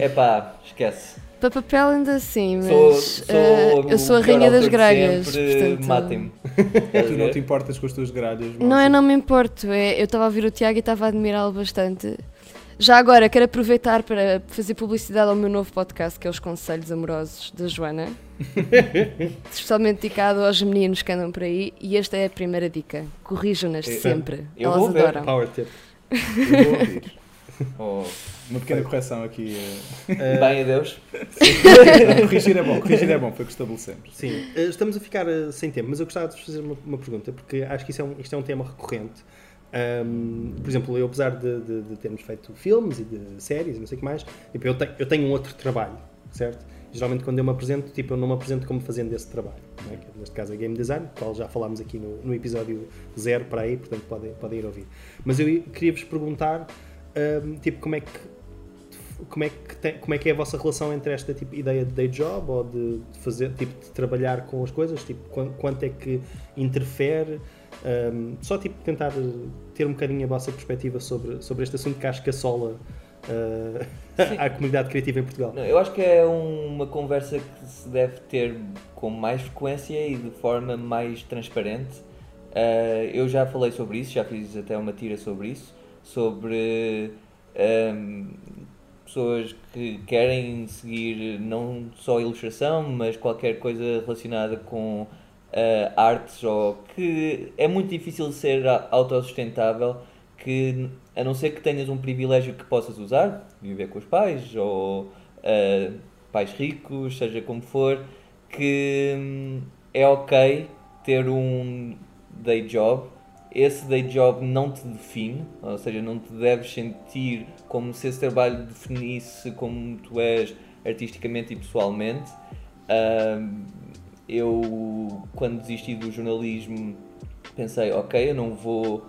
é pá, esquece. Para papel ainda assim, mas sou, sou uh, eu sou a rainha das gralhas. Portanto... Matem-me. [LAUGHS] tu não te importas com as tuas gralhas? Não, eu não me importo. É, eu estava a ouvir o Tiago e estava a admirá-lo bastante. Já agora, quero aproveitar para fazer publicidade ao meu novo podcast, que é Os Conselhos Amorosos da Joana. [LAUGHS] Especialmente dedicado aos meninos que andam por aí. E esta é a primeira dica. Corrijam-nas é, sempre. Eu Elas adoram. Power tip. [LAUGHS] Eu vou ouvir. [LAUGHS] Oh, uma pequena correção aqui. Uh... [LAUGHS] Bem, adeus. corrigir é bom, corrigir é bom, foi o que estabelecemos. Sim, eh, estamos a ficar sem tempo, mas eu gostava de fazer uma, uma, pergunta, porque acho que isso é um, isto é um tema recorrente. Um, por exemplo, eu apesar de, de, de, termos feito filmes e de séries e não sei o que mais, tipo, eu, tenho, eu tenho um outro trabalho, certo? Geralmente quando eu me apresento, tipo, eu não me apresento como fazendo esse trabalho. É? Neste caso é Game Design, qual já falámos aqui no, no episódio zero para aí, portanto podem, podem ir ouvir. Mas eu queria vos perguntar um, tipo, como é que como é que tem, como é que é a vossa relação entre esta tipo ideia de day job ou de, de fazer tipo de trabalhar com as coisas? Tipo quanto, quanto é que interfere? Um, só tipo tentar ter um bocadinho a vossa perspectiva sobre sobre este assunto que acho que assola uh, [LAUGHS] a comunidade criativa em Portugal. Não, eu acho que é uma conversa que se deve ter com mais frequência e de forma mais transparente. Uh, eu já falei sobre isso já fiz até uma tira sobre isso sobre um, pessoas que querem seguir não só ilustração, mas qualquer coisa relacionada com uh, artes ou que é muito difícil ser autossustentável que a não ser que tenhas um privilégio que possas usar, viver com os pais ou uh, pais ricos, seja como for, que hum, é ok ter um day job esse day job não te define, ou seja, não te deves sentir como se esse trabalho definisse como tu és artisticamente e pessoalmente. Eu, quando desisti do jornalismo, pensei, ok, eu não vou,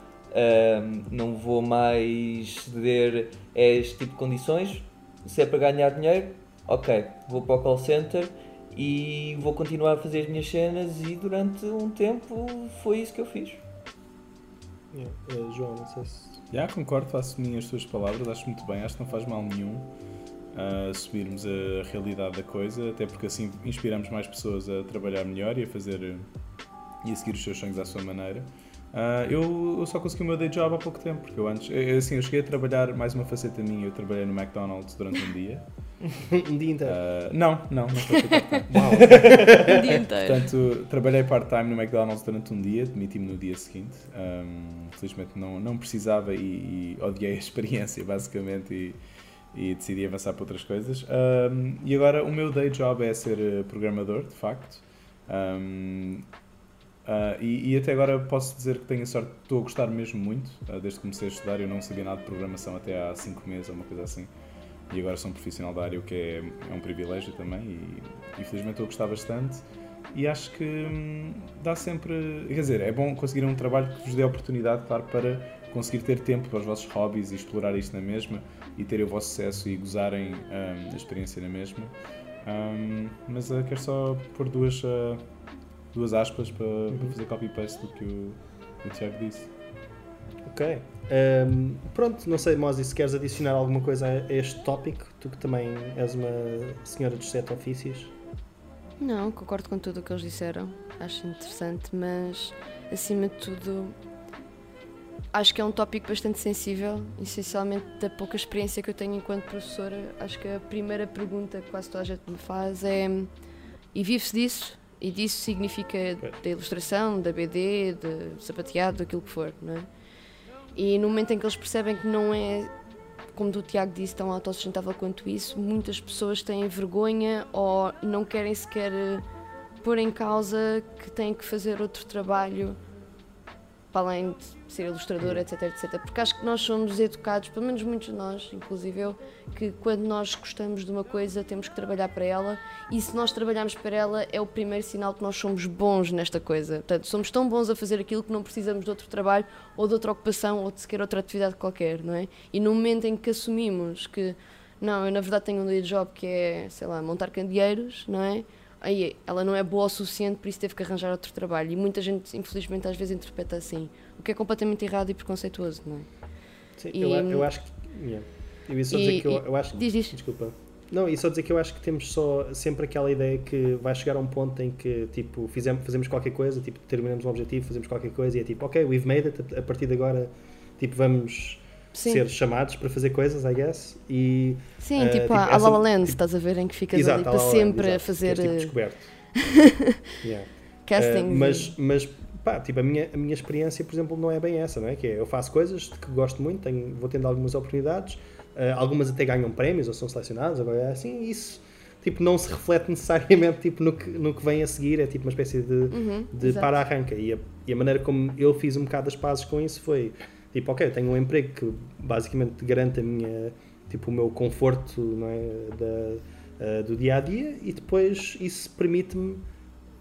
não vou mais ceder a este tipo de condições. Se é para ganhar dinheiro, ok, vou para o call center e vou continuar a fazer as minhas cenas e durante um tempo foi isso que eu fiz. Yeah. Uh, João, não sei se. Já, concordo, faço minhas tuas palavras, acho muito bem, acho que não faz mal nenhum uh, assumirmos a realidade da coisa, até porque assim inspiramos mais pessoas a trabalhar melhor e a fazer e a seguir os seus sonhos à sua maneira. Uh, eu, eu, só consegui o meu day job há pouco tempo, porque eu antes, eu, assim, eu cheguei a trabalhar mais uma faceta minha, eu trabalhei no McDonald's durante um dia. [LAUGHS] um dia inteiro? Uh, não, não, não foi part-time. [LAUGHS] um dia inteiro. Portanto, trabalhei part-time no McDonald's durante um dia, demiti-me no dia seguinte. Um, felizmente não, não precisava e, e, odiei a experiência, basicamente, e, e decidi avançar para outras coisas. Um, e agora o meu day job é ser eh, programador, de facto. Um, Uh, e, e, até agora posso dizer que tenho a sorte, estou a gostar mesmo muito. Uh, desde que comecei a estudar, eu não sabia nada de programação até há 5 meses ou uma coisa assim e agora sou um profissional da área, o que é, é um privilégio também e, infelizmente estou a gostar bastante e acho que hum, dá sempre, quer dizer, é bom conseguir um trabalho que vos dê a oportunidade, claro, para conseguir ter tempo para os vossos hobbies e explorar isto na mesma e terem o vosso sucesso e gozarem hum, a experiência na mesma. Um, mas uh, quero só pôr duas, uh, duas aspas para, uhum. para fazer copy-paste do que o, o Tiago disse. Ok. Um, pronto, não sei, Mosi, se queres adicionar alguma coisa a este tópico, tu que também és uma senhora dos sete ofícios. Não, concordo com tudo o que eles disseram. Acho interessante, mas acima de tudo acho que é um tópico bastante sensível, essencialmente da pouca experiência que eu tenho enquanto professora. Acho que a primeira pergunta que quase toda a gente me faz é: e vive-se disso? E disso significa da ilustração, da BD, de sapateado, daquilo que for, não é? E no momento em que eles percebem que não é, como o Tiago disse, tão autossustentável quanto isso, muitas pessoas têm vergonha ou não querem sequer eh, pôr em causa que têm que fazer outro trabalho para além de ser ilustrador, etc, etc. Porque acho que nós somos educados, pelo menos muitos de nós, inclusive eu, que quando nós gostamos de uma coisa temos que trabalhar para ela e se nós trabalharmos para ela é o primeiro sinal que nós somos bons nesta coisa. Portanto, somos tão bons a fazer aquilo que não precisamos de outro trabalho ou de outra ocupação ou de sequer outra atividade qualquer, não é? E no momento em que assumimos que não, eu na verdade tenho um day job que é, sei lá, montar candeeiros, não é? Aí ela não é boa o suficiente, por isso teve que arranjar outro trabalho. E muita gente, infelizmente, às vezes interpreta assim, o que é completamente errado e preconceituoso, não é? Sim, e, eu, eu, acho que. Yeah. Eu ia só dizer que eu, eu acho. Diz, diz. Desculpa. Não, e só dizer que eu acho que temos só sempre aquela ideia que vai chegar a um ponto em que, tipo, fizemos, fazemos qualquer coisa, tipo, terminamos um objetivo, fazemos qualquer coisa e é tipo, ok, we've made it, a partir de agora, tipo, vamos Sim. ser chamados para fazer coisas, I guess. E, Sim, uh, tipo, tipo a La La Land, tipo, estás a ver, em que ficas exato, ali para sempre a fazer. tipo, eh, descoberto. [LAUGHS] yeah. Casting. Uh, mas, mas pá, tipo, a minha, a minha experiência, por exemplo, não é bem essa, não é? Que é, eu faço coisas de que gosto muito, tenho, vou tendo algumas oportunidades, uh, algumas até ganham prémios ou são selecionadas, agora é assim, isso tipo, não se reflete [LAUGHS] necessariamente tipo, no, que, no que vem a seguir, é tipo uma espécie de, uhum, de para-arranca. E e a maneira como eu fiz um bocado as pazes com isso foi Tipo, ok, tenho um emprego que basicamente garante a minha, tipo, o meu conforto não é, da, uh, do dia a dia e depois isso permite-me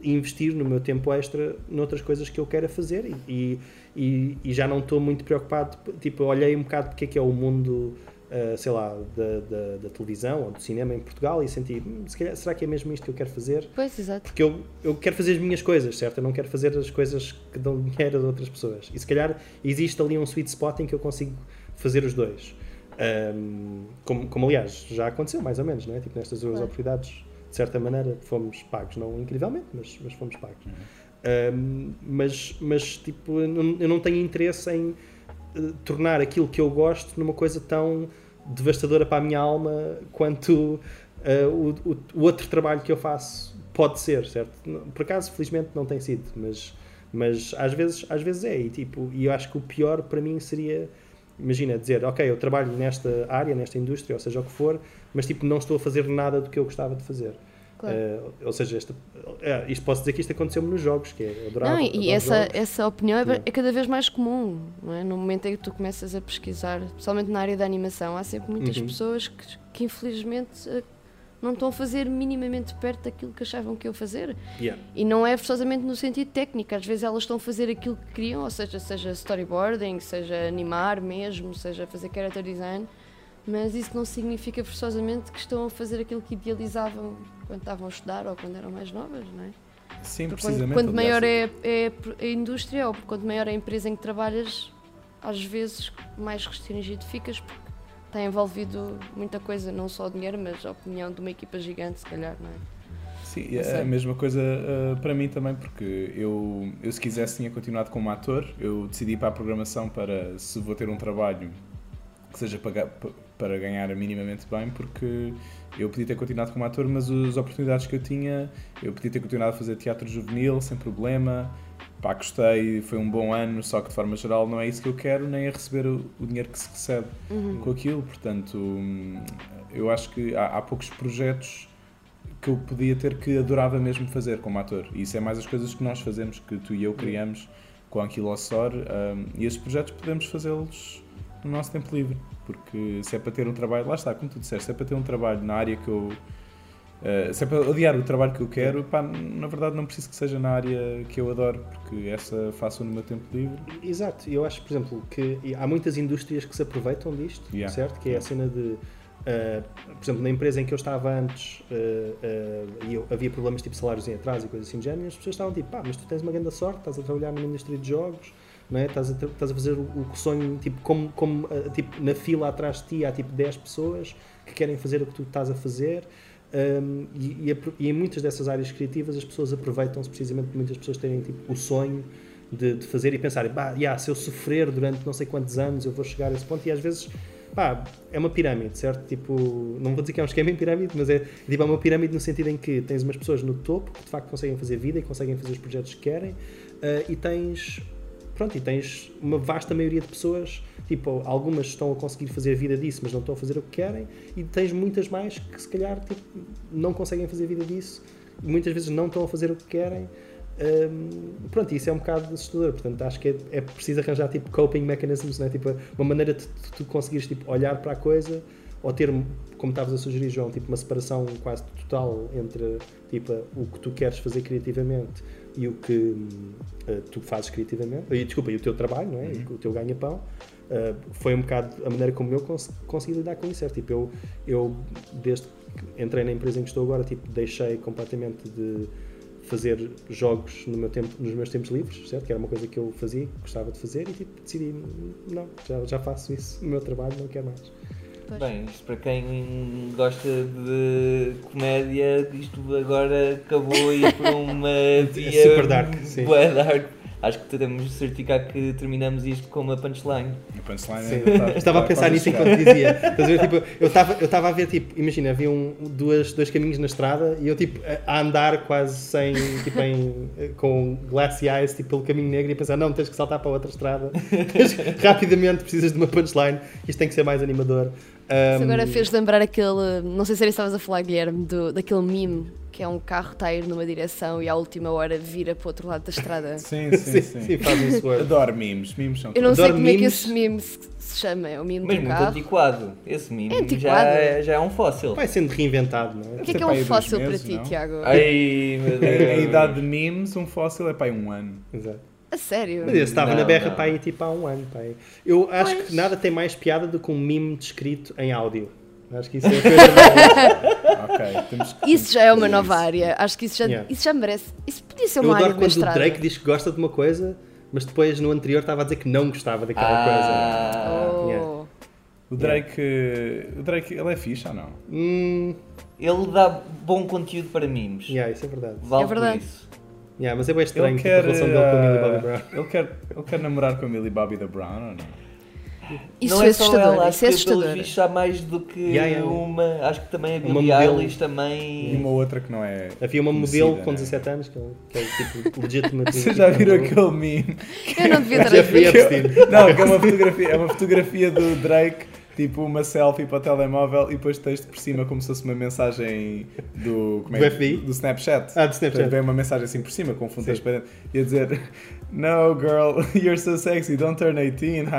investir no meu tempo extra noutras coisas que eu quero fazer e, e, e já não estou muito preocupado. Tipo, olhei um bocado porque é que é o mundo uh, sei lá, da, da, da, televisão ou do cinema em Portugal e senti, hum, calhar, será que é mesmo isto que eu quero fazer? Pois, exato. Porque eu, eu quero fazer as minhas coisas, certo? Eu não quero fazer as coisas que dão dinheiro a outras pessoas. E se calhar existe ali um sweet spot em que eu consigo fazer os dois. Um, como, como aliás já aconteceu mais ou menos, não é? Tipo, nestas duas oportunidades, de certa maneira, fomos pagos, não incrivelmente, mas, mas fomos pagos. Uhum. Um, mas, mas, tipo, eu não, eu não tenho interesse em uh, tornar aquilo que eu gosto numa coisa tão devastadora para a minha alma quanto uh, o, o, o, outro trabalho que eu faço pode ser, certo? Por acaso, felizmente, não tem sido, mas, mas às, vezes, às vezes é. E, tipo, e eu acho que o pior para mim seria, imagina, dizer, ok, eu trabalho nesta área, nesta indústria, ou seja o que for, mas tipo, não estou a fazer nada do que eu gostava de fazer. Claro. Uh, ou seja, esta, uh, isto posso dizer que isto aconteceu-me nos jogos, que é adorava, Não, e essa, essa opinião é, é, cada vez mais comum, não é? No momento em que tu começas a pesquisar, especialmente na área da animação, há sempre muitas uhum. pessoas que, que infelizmente uh, não estão a fazer minimamente perto daquilo que achavam que iam fazer. Yeah. E não é forçosamente no sentido técnico, às vezes elas estão a fazer aquilo que queriam, ou seja, seja storyboarding, seja animar mesmo, seja fazer character design mas isso não significa forçosamente que estão a fazer aquilo que idealizavam quando estavam a estudar ou quando eram mais novas, não é? Sim, Porque precisamente. Quanto, quanto maior é, é, a indústria ou quanto maior é a empresa em que trabalhas, às vezes mais restringido ficas porque está envolvido muita coisa, não só o dinheiro, mas a opinião de uma equipa gigante, se calhar, não é? Sim, é a mesma coisa uh, para mim também, porque eu, eu se quisesse tinha continuado como ator, eu decidi ir para a programação para se vou ter um trabalho que seja para, para ganhar minimamente bem, porque eu podia ter continuado como ator, mas as oportunidades que eu tinha, eu podia ter continuado a fazer teatro juvenil sem problema. Pá, gostei, foi um bom ano, só que de forma geral não é isso que eu quero, nem é receber o, o dinheiro que se recebe uhum. com aquilo. Portanto, eu acho que há, há, poucos projetos que eu podia ter que adorava mesmo fazer como ator. E isso é mais as coisas que nós fazemos, que tu e eu criamos com a Anquilossor. Um, e esses projetos podemos fazê-los no nosso tempo livre. Porque se é para ter um trabalho, lá está, como tu disseste, se é para ter um trabalho na área que eu. Uh, se é para odiar o trabalho que eu quero, pá, na verdade não preciso que seja na área que eu adoro, porque essa faço no meu tempo livre. Exato, eu acho, por exemplo, que há muitas indústrias que se aproveitam disto, yeah. certo? Que é a cena de. Uh, por exemplo, na empresa em que eu estava antes uh, e eu, havia problemas tipo salários em atraso e coisas assim de género, as pessoas estavam tipo, pá, mas tu tens uma grande sorte, estás a trabalhar numa indústria de jogos, não é? Estás a, estás a fazer o, o sonho, tipo, como, como, eh, tipo, na fila atrás de ti há tipo 10 pessoas que querem fazer o que tu estás a fazer. Um, e, e, e, em muitas dessas áreas criativas as pessoas aproveitam-se precisamente de muitas pessoas terem tipo, o sonho de, de fazer e pensarem, bah, yeah, se eu sofrer durante não sei quantos anos eu vou chegar a esse ponto e às vezes pá, é uma pirâmide, certo? Tipo, não vou dizer que é um esquema em pirâmide, mas é, tipo, é uma pirâmide no sentido em que tens umas pessoas no topo que de facto conseguem fazer vida e conseguem fazer os projetos que querem uh, e tens pronto, e tens uma vasta maioria de pessoas, tipo, algumas estão a conseguir fazer vida disso, mas não estão a fazer o que querem, e tens muitas mais que se calhar tipo, não conseguem fazer vida disso, muitas vezes não estão a fazer o que querem. Um, pronto, isso é um bocado assustador, portanto acho que é, é preciso arranjar tipo coping mechanisms, né? tipo, uma maneira de tu conseguires tipo, olhar para a coisa ou ter, como estavas a sugerir, João, tipo, uma separação quase total entre tipo, o que tu queres fazer criativamente e o que uh, tu fazes criativamente, e, desculpa, e o teu trabalho, não é? Uhum. o teu ganha-pão. Uh, foi um bocado a maneira como eu cons consegui lidar com isso. É, tipo, eu, eu, desde que entrei na empresa em que estou agora, tipo, deixei completamente de fazer jogos no meu tempo, nos meus tempos livres, certo? Que era uma coisa que eu fazia, gostava de fazer, e tipo, decidi, não, já, já faço isso no meu trabalho, não quero mais. Pois. Bem, isto para quem gosta de comédia, isto agora acabou e por uma [LAUGHS] via super dark, sim. dark. Acho que teremos de certificar que terminamos isto com uma punchline. A punchline Sim. É, estava a pensar nisso enquanto dizia. [LAUGHS] tipo, eu estava eu estava a ver, tipo, imagina, havia um, duas, dois caminhos na estrada e eu tipo a andar quase sem, tipo, em, [LAUGHS] com glassy eyes, tipo, pelo caminho negro e a pensar, não, tens que saltar para outra estrada. rapidamente precisas de uma punchline, isto tem que ser mais animador. Um... Isso agora fez lembrar aquele. Não sei se era estavas a falar, Guilherme, do, daquele meme que é um carro está a ir numa direção e à última hora vira para o outro lado da estrada. [LAUGHS] [LAUGHS] sim, sim, sim. sim, faz isso. Adoro memes. Memes são Eu não sei como memes. é que esse meme se, chama. É o meme Mas do muito carro. antiquado. Esse meme é antiquado. Já, é, já é um fóssil. Vai sendo reinventado, não é? O que é que é um fóssil meses, para ti, não? Tiago? Ai, meu [LAUGHS] Deus. A idade de memes, um fóssil é para aí um ano. Exato. A sério? Mas eu estava não, na berra para aí tipo há um ano. Pai. Eu acho pois. que nada tem mais piada do que um meme descrito em áudio. Acho que isso é coisa [LAUGHS] okay, temos Isso já é uma nova área. Acho que isso já, yeah. isso já merece. Isso podia ser uma Eu área adoro quando o Drake diz que gosta de uma coisa, mas depois no anterior estava a dizer que não gostava daquela ah. coisa. Oh. Yeah. O Drake. O Drake, ele é fixe ou não? Hum. Ele dá bom conteúdo para memes. Yeah, isso é verdade. Vale é verdade. isso. Yeah, mas é bem estranho ele quer, a relação dele com a Millie Bobby Brown. Ele quer, ele quer namorar com a Millie Bobby da Brown ou não? Isso não é, é assustador, ela, isso é assustador. Vistos há mais do que yeah, yeah. uma, acho que também a Billie Eilish também... E uma outra que não é Havia uma modelo com 17 né? anos que, que é tipo legítima. [LAUGHS] Você já viram aquele meme? Eu não devia [LAUGHS] a ver. Não, que é uma fotografia, é uma fotografia do Drake tipo uma selfie para o telemóvel e depois texto por cima como se fosse uma mensagem do, como é, do FBI? Do Snapchat. Ah, do Snapchat. Vem uma mensagem assim por cima com fundo transparente e a dizer No girl, [LAUGHS] you're so sexy, don't turn 18, [LAUGHS]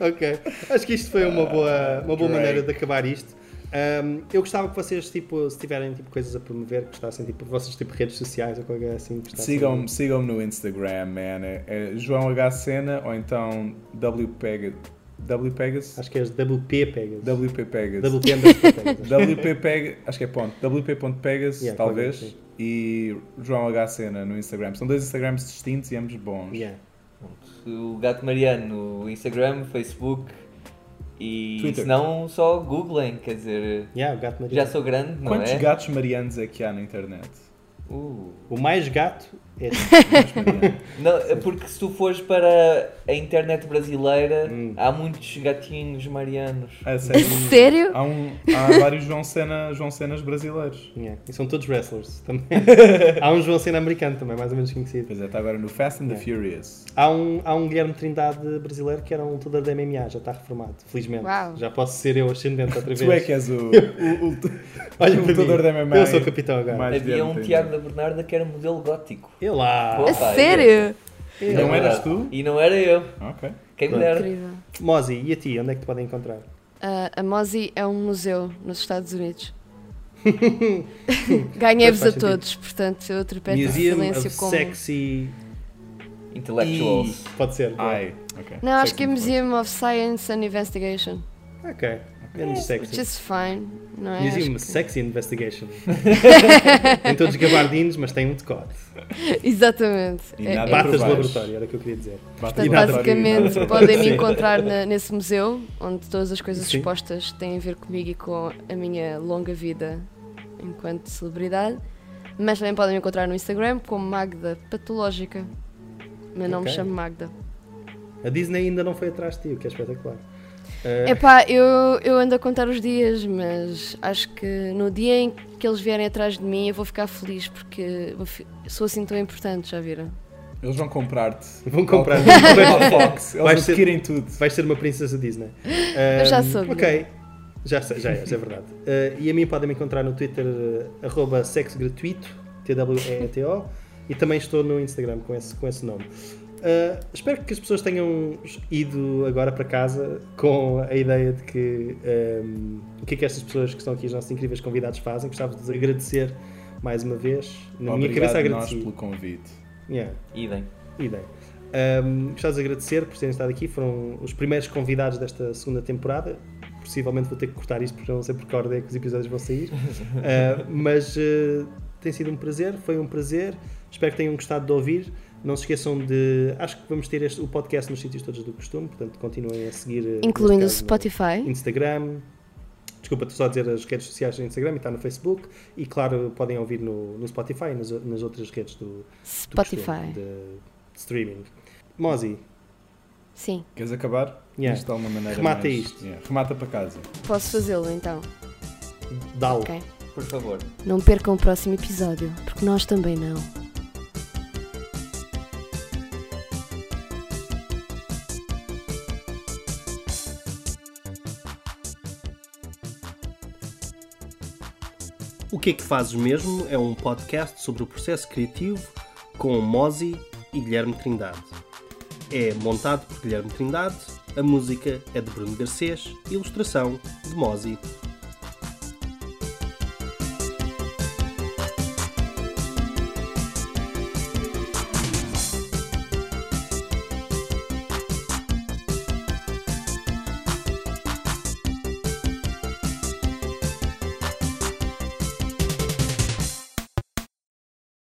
ok, acho que isto foi uma boa, uma boa maneira de acabar isto. Um, eu gostava que vocês, tipo, se tiverem tipo, coisas a promover, gostassem, tipo, vossas tipo, redes sociais ou qualquer assim. Sigam-me sigam no Instagram, man. É, é João H. Sena ou então W. Pegas. W Pegas? Acho que é WP Pegas. WP Pegas. WP Pegas. WP Pegas, acho que é ponto. WP.pegas, yeah, talvez. Assim. E João H. Sena no Instagram. São dois Instagrams distintos e ambos bons. Yeah. O Gato Mariano no Instagram, Facebook e Twitter. se não, só googlem, quer dizer. Yeah, gato já sou grande, não Quantos é? gatos marianos é que há na internet? Uh. O mais gato é. [LAUGHS] não, é porque se tu fores para a internet brasileira, hum. há muitos gatinhos marianos. É [LAUGHS] sério? sério? Há, um, há vários João, Cena, João Cenas brasileiros. Yeah. E são todos wrestlers também. [LAUGHS] há um João Cena americano também, mais ou menos conhecido. Pois é, está agora no Fast and the Furious. Há um, há um Guilherme Trindade brasileiro que era um lutador da MMA, já está reformado, felizmente. Uau. Já posso ser eu ascendente outra vez. tu é que és o, o, o, Olha, o lutador da MMA. Eu sou o capitão agora. Havia um Tiago da Bernarda que era modelo gótico. E lá. Opa, sério? E não eras tu? E não era eu. Ok. Quem me dera. Mozi, e a ti? Onde é que te podem encontrar? Uh, a Mozi é um museu nos Estados Unidos. [LAUGHS] Ganhei-vos a todos, portanto eu trepeto em silêncio of como... Sexy... Intellectuals. E... Pode ser. Ai, okay. Não, acho que é Museum of Science and Investigation. Ok. Menos sexy. Which is fine, não é? Que... Sexy Investigation. [LAUGHS] tem todos gabardinhos, mas tem um decote. Exatamente. E é, Batas de laboratório, era o que eu queria dizer. Portanto, basicamente, [LAUGHS] podem me encontrar na, nesse museu, onde todas as coisas Sim. expostas têm a ver comigo e com a minha longa vida enquanto celebridade. Mas também podem me encontrar no Instagram como Magda Patológica. Meu nome okay. me chamo Magda. A Disney ainda não foi atrás de ti, o que é espetacular. É uh... pá, eu, eu ando a contar os dias, mas acho que no dia em que eles vierem atrás de mim eu vou ficar feliz porque sou assim tão importante, já viram? Eles vão comprar-te. Vão comprar [LAUGHS] Fox. Eles vais adquirem ser, tudo. Vais ser uma princesa Disney. Um, eu já sou. Ok. Já, já é, já é verdade. Uh, [LAUGHS] e a mim podem me encontrar no Twitter, uh, arroba sexogratuito, T-W-E-T-O, e também estou no Instagram com esse, com esse nome. Uh, espero que as pessoas tenham ido agora para casa com a ideia de que um, o que é que estas pessoas que estão aqui, os nossos incríveis convidados, fazem. Gostava de agradecer mais uma vez. Na Obrigado minha cabeça agradeci. nós pelo convite. Yeah. Idem. Idem. Um, gostava de agradecer por terem estado aqui. Foram os primeiros convidados desta segunda temporada possivelmente vou ter que cortar isto porque eu não sei por que ordem é que os episódios vão sair. uh, [LAUGHS] mas uh, tem sido um prazer, foi um prazer. Espero que tenham gostado de ouvir. Não se esqueçam de. Acho que vamos ter este, o podcast nos sítios todos do costume, portanto continuem a seguir. Eh, Incluindo o Spotify. Instagram. Desculpa, estou só a dizer as redes sociais no Instagram e está no Facebook. E claro, podem ouvir no, no Spotify e nas, nas outras redes do, Spotify. Do costume, de, de streaming. Mozi. Sim. Queres acabar? Yeah. Isto de alguma maneira. Remata mais... isto. Yeah. Remata para casa. Posso fazê-lo então? Dá-lo. Okay. Por favor. Não percam o próximo episódio, porque nós também não. Que é que fazes mesmo é um podcast sobre o processo criativo com Mozi e Guilherme Trindade. É montado por Guilherme Trindade a música é de Bruno Garcês, ilustração de Mozi